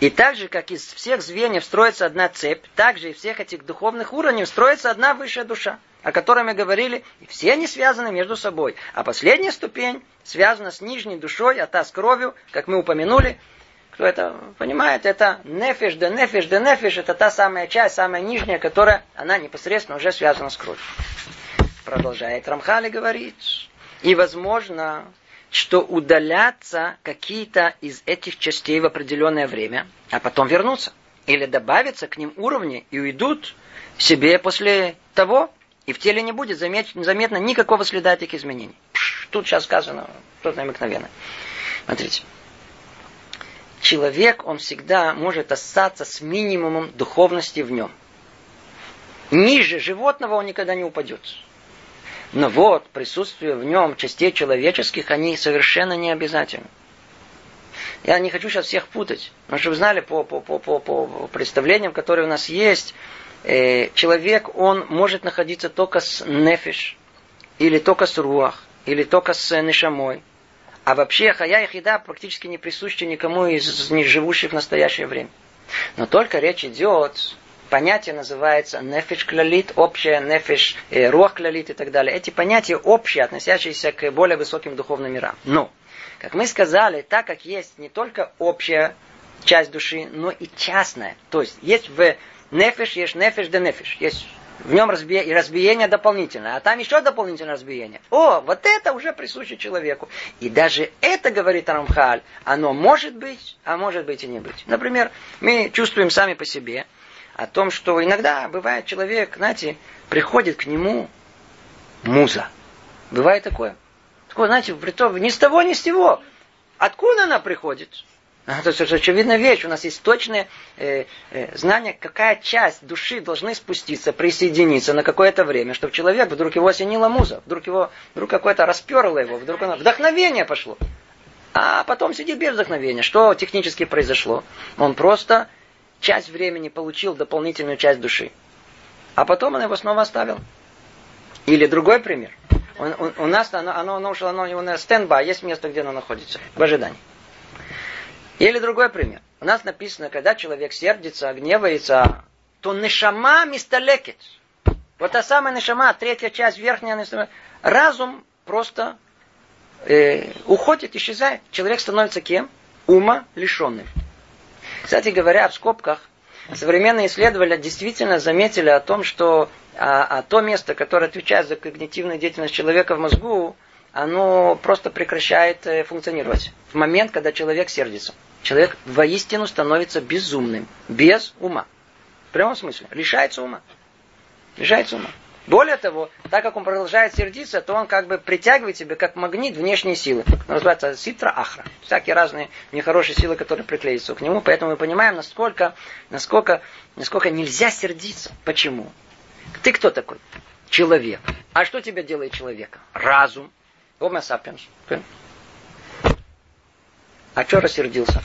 И так же, как из всех звеньев строится одна цепь, так же из всех этих духовных уровней строится одна высшая душа, о которой мы говорили, и все они связаны между собой. А последняя ступень связана с нижней душой, а та с кровью, как мы упомянули. Кто это понимает, это нефиш, да нефиш, да нефиш, это та самая часть, самая нижняя, которая, она непосредственно уже связана с кровью. Продолжает Рамхали говорить. И возможно, что удалятся какие-то из этих частей в определенное время, а потом вернутся. Или добавятся к ним уровни и уйдут себе после того, и в теле не будет заметно никакого следа этих изменений. Тут сейчас сказано что-то намекновенно. Смотрите. Человек, он всегда может остаться с минимумом духовности в нем. Ниже животного он никогда не упадет. Но вот присутствие в нем частей человеческих, они совершенно не обязательны. Я не хочу сейчас всех путать, но чтобы знали по, по, по, по, по представлениям, которые у нас есть, э, человек, он может находиться только с нефиш, или только с руах, или только с нешамой. А вообще хая и хида практически не присущи никому из них живущих в настоящее время. Но только речь идет понятие называется нефиш клалит, общее нефиш, э, рух клалит и так далее. Эти понятия общие, относящиеся к более высоким духовным мирам. Но, как мы сказали, так как есть не только общая часть души, но и частная. То есть есть в нефиш, есть нефиш да нефиш. Есть в нем разбие, и разбиение дополнительное, а там еще дополнительное разбиение. О, вот это уже присуще человеку. И даже это, говорит Рамхаль, оно может быть, а может быть и не быть. Например, мы чувствуем сами по себе, о том, что иногда бывает человек, знаете, приходит к нему муза. Бывает такое. Такое, знаете, притом ни с того, ни с сего. Откуда она приходит? Это очевидная вещь. У нас есть точное э, э, знание, какая часть души должны спуститься, присоединиться на какое-то время, чтобы человек вдруг его осенила муза, вдруг его, вдруг какое-то расперло его, вдруг оно, вдохновение пошло. А потом сидит без вдохновения. Что технически произошло? Он просто часть времени получил дополнительную часть души. А потом он его снова оставил. Или другой пример. Он, он, у нас оно, оно, оно ушло, оно, оно на стендбай, есть место, где оно находится, в ожидании. Или другой пример. У нас написано, когда человек сердится, гневается, то нешама мисталекет. Вот та самая нешама, третья часть, верхняя нешама, разум просто э, уходит, исчезает. Человек становится кем? Ума лишенным. Кстати говоря, в скобках, современные исследователи действительно заметили о том, что а, а то место, которое отвечает за когнитивную деятельность человека в мозгу, оно просто прекращает э, функционировать. В момент, когда человек сердится. Человек воистину становится безумным, без ума. В прямом смысле. Лишается ума. Лишается ума. Более того, так как он продолжает сердиться, то он как бы притягивает себе как магнит внешние силы. Называется ситра ахра. Всякие разные нехорошие силы, которые приклеятся к нему. Поэтому мы понимаем, насколько, насколько, насколько нельзя сердиться. Почему? Ты кто такой? Человек. А что тебя делает человека? Разум. Homo sapiens. А что рассердился?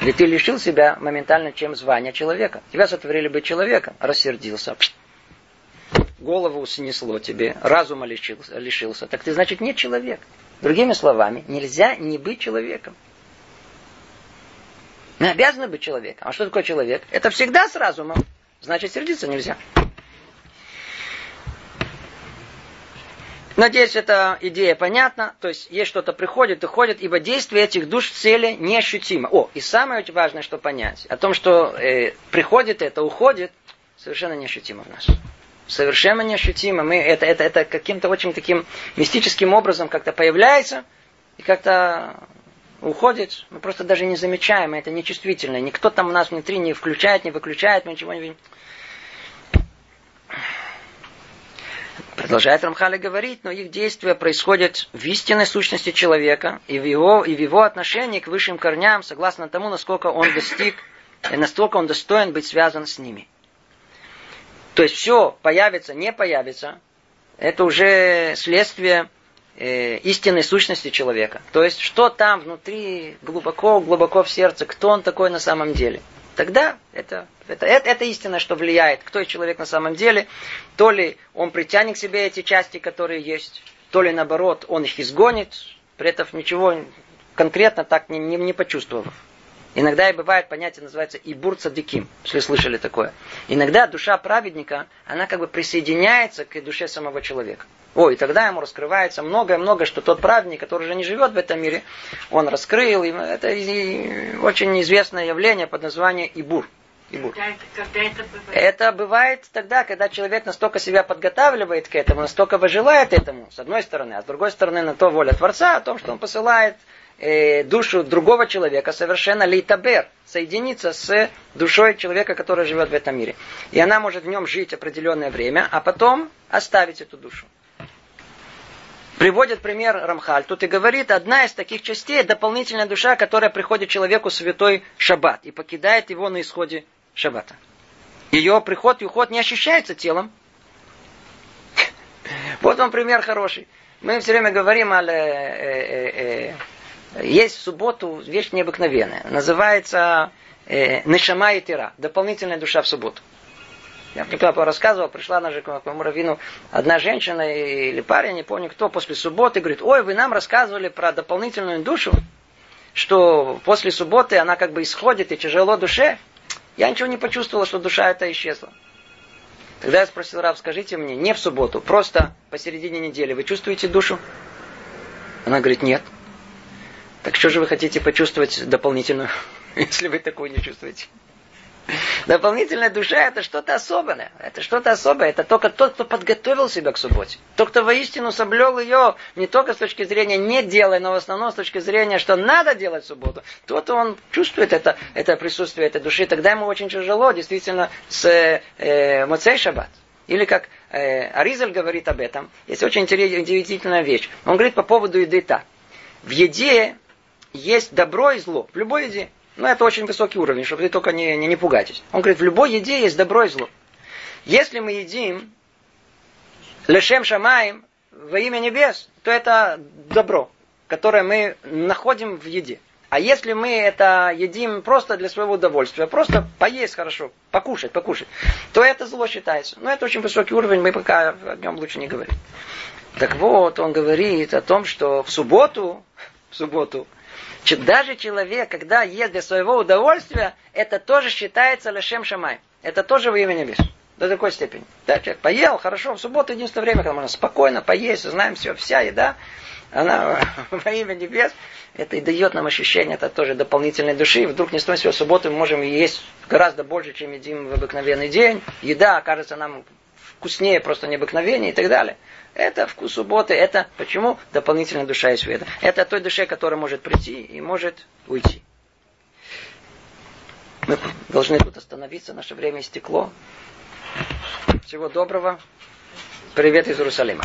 Ведь ты лишил себя моментально чем звания человека. Тебя сотворили быть человеком. Рассердился голову снесло тебе, разума лишился, лишился, так ты, значит, не человек. Другими словами, нельзя не быть человеком. Мы обязаны быть человеком. А что такое человек? Это всегда с разумом. Значит, сердиться нельзя. Надеюсь, эта идея понятна. То есть, есть что-то приходит, уходит, ибо действие этих душ цели неощутимо. О, и самое очень важное, что понять, о том, что э, приходит это, уходит, совершенно неощутимо в нас. Совершенно неощутимо. Мы, это, это, это каким-то очень таким мистическим образом как-то появляется и как-то уходит. Мы просто даже не замечаем, это нечувствительно. Никто там у нас внутри не включает, не выключает, мы ничего не видим. Продолжает Рамхали говорить, но их действия происходят в истинной сущности человека и в его, и в его отношении к высшим корням, согласно тому, насколько он достиг, и насколько он достоин быть связан с ними. То есть все появится, не появится, это уже следствие э, истинной сущности человека. То есть, что там внутри, глубоко, глубоко в сердце, кто он такой на самом деле. Тогда это, это, это, это истина, что влияет, кто человек на самом деле. То ли он притянет к себе эти части, которые есть, то ли наоборот, он их изгонит, при этом ничего конкретно так не, не, не почувствовав. Иногда и бывает понятие, называется ибур цадиким, если слышали такое. Иногда душа праведника, она как бы присоединяется к душе самого человека. О, и тогда ему раскрывается многое-многое, что тот праведник, который уже не живет в этом мире, он раскрыл. И это очень известное явление под названием ибур. Ибур. Когда это, когда это бывает? Это бывает тогда, когда человек настолько себя подготавливает к этому, настолько выжелает этому, с одной стороны, а с другой стороны, на то воля Творца, о том, что он посылает э, душу другого человека совершенно лейтабер, соединиться с душой человека, который живет в этом мире. И она может в нем жить определенное время, а потом оставить эту душу. Приводит пример Рамхаль. Тут и говорит, одна из таких частей дополнительная душа, которая приходит человеку в святой шаббат и покидает его на исходе шаббата. Ее приход и уход не ощущается телом. Вот вам пример хороший. Мы все время говорим о... Есть в субботу вещь необыкновенная. Называется э, Нешама и Тира. Дополнительная душа в субботу. Я когда рассказывал, пришла на к моему раввину одна женщина или парень, не помню кто, после субботы, говорит, ой, вы нам рассказывали про дополнительную душу, что после субботы она как бы исходит и тяжело душе. Я ничего не почувствовала, что душа эта исчезла. Тогда я спросил раб, скажите мне, не в субботу, просто посередине недели, вы чувствуете душу? Она говорит, нет. Так что же вы хотите почувствовать дополнительную, если вы такую не чувствуете? Дополнительная душа это что-то особенное. Это что-то особое. Это только тот, кто подготовил себя к субботе. Тот, кто воистину соблел ее не только с точки зрения не делай, но в основном с точки зрения, что надо делать в субботу. Тот он чувствует это, это присутствие этой души. Тогда ему очень тяжело действительно с э, Моцей Шаббат. Или как э, Аризаль говорит об этом. Есть очень удивительная вещь. Он говорит по поводу еды так. В еде есть добро и зло. В любой еде. Но это очень высокий уровень, чтобы вы только не, не, не пугайтесь. Он говорит, в любой еде есть добро и зло. Если мы едим лешем шамаем во имя небес, то это добро, которое мы находим в еде. А если мы это едим просто для своего удовольствия, просто поесть хорошо, покушать, покушать, то это зло считается. Но это очень высокий уровень, мы пока о нем лучше не говорим. Так вот, он говорит о том, что в субботу, в субботу даже человек, когда ест для своего удовольствия, это тоже считается лешем шамай. Это тоже во имя небес. До такой степени. Да, человек поел, хорошо, в субботу единственное время, когда можно спокойно поесть, знаем все, вся еда, она во имя небес, это и дает нам ощущение, это тоже дополнительной души. И вдруг не стоит в субботу мы можем есть гораздо больше, чем едим в обыкновенный день. Еда окажется нам вкуснее, просто необыкновение и так далее. Это вкус субботы, это почему дополнительная душа и света. Это той душе, которая может прийти и может уйти. Мы должны тут остановиться, наше время истекло. Всего доброго. Привет из Иерусалима.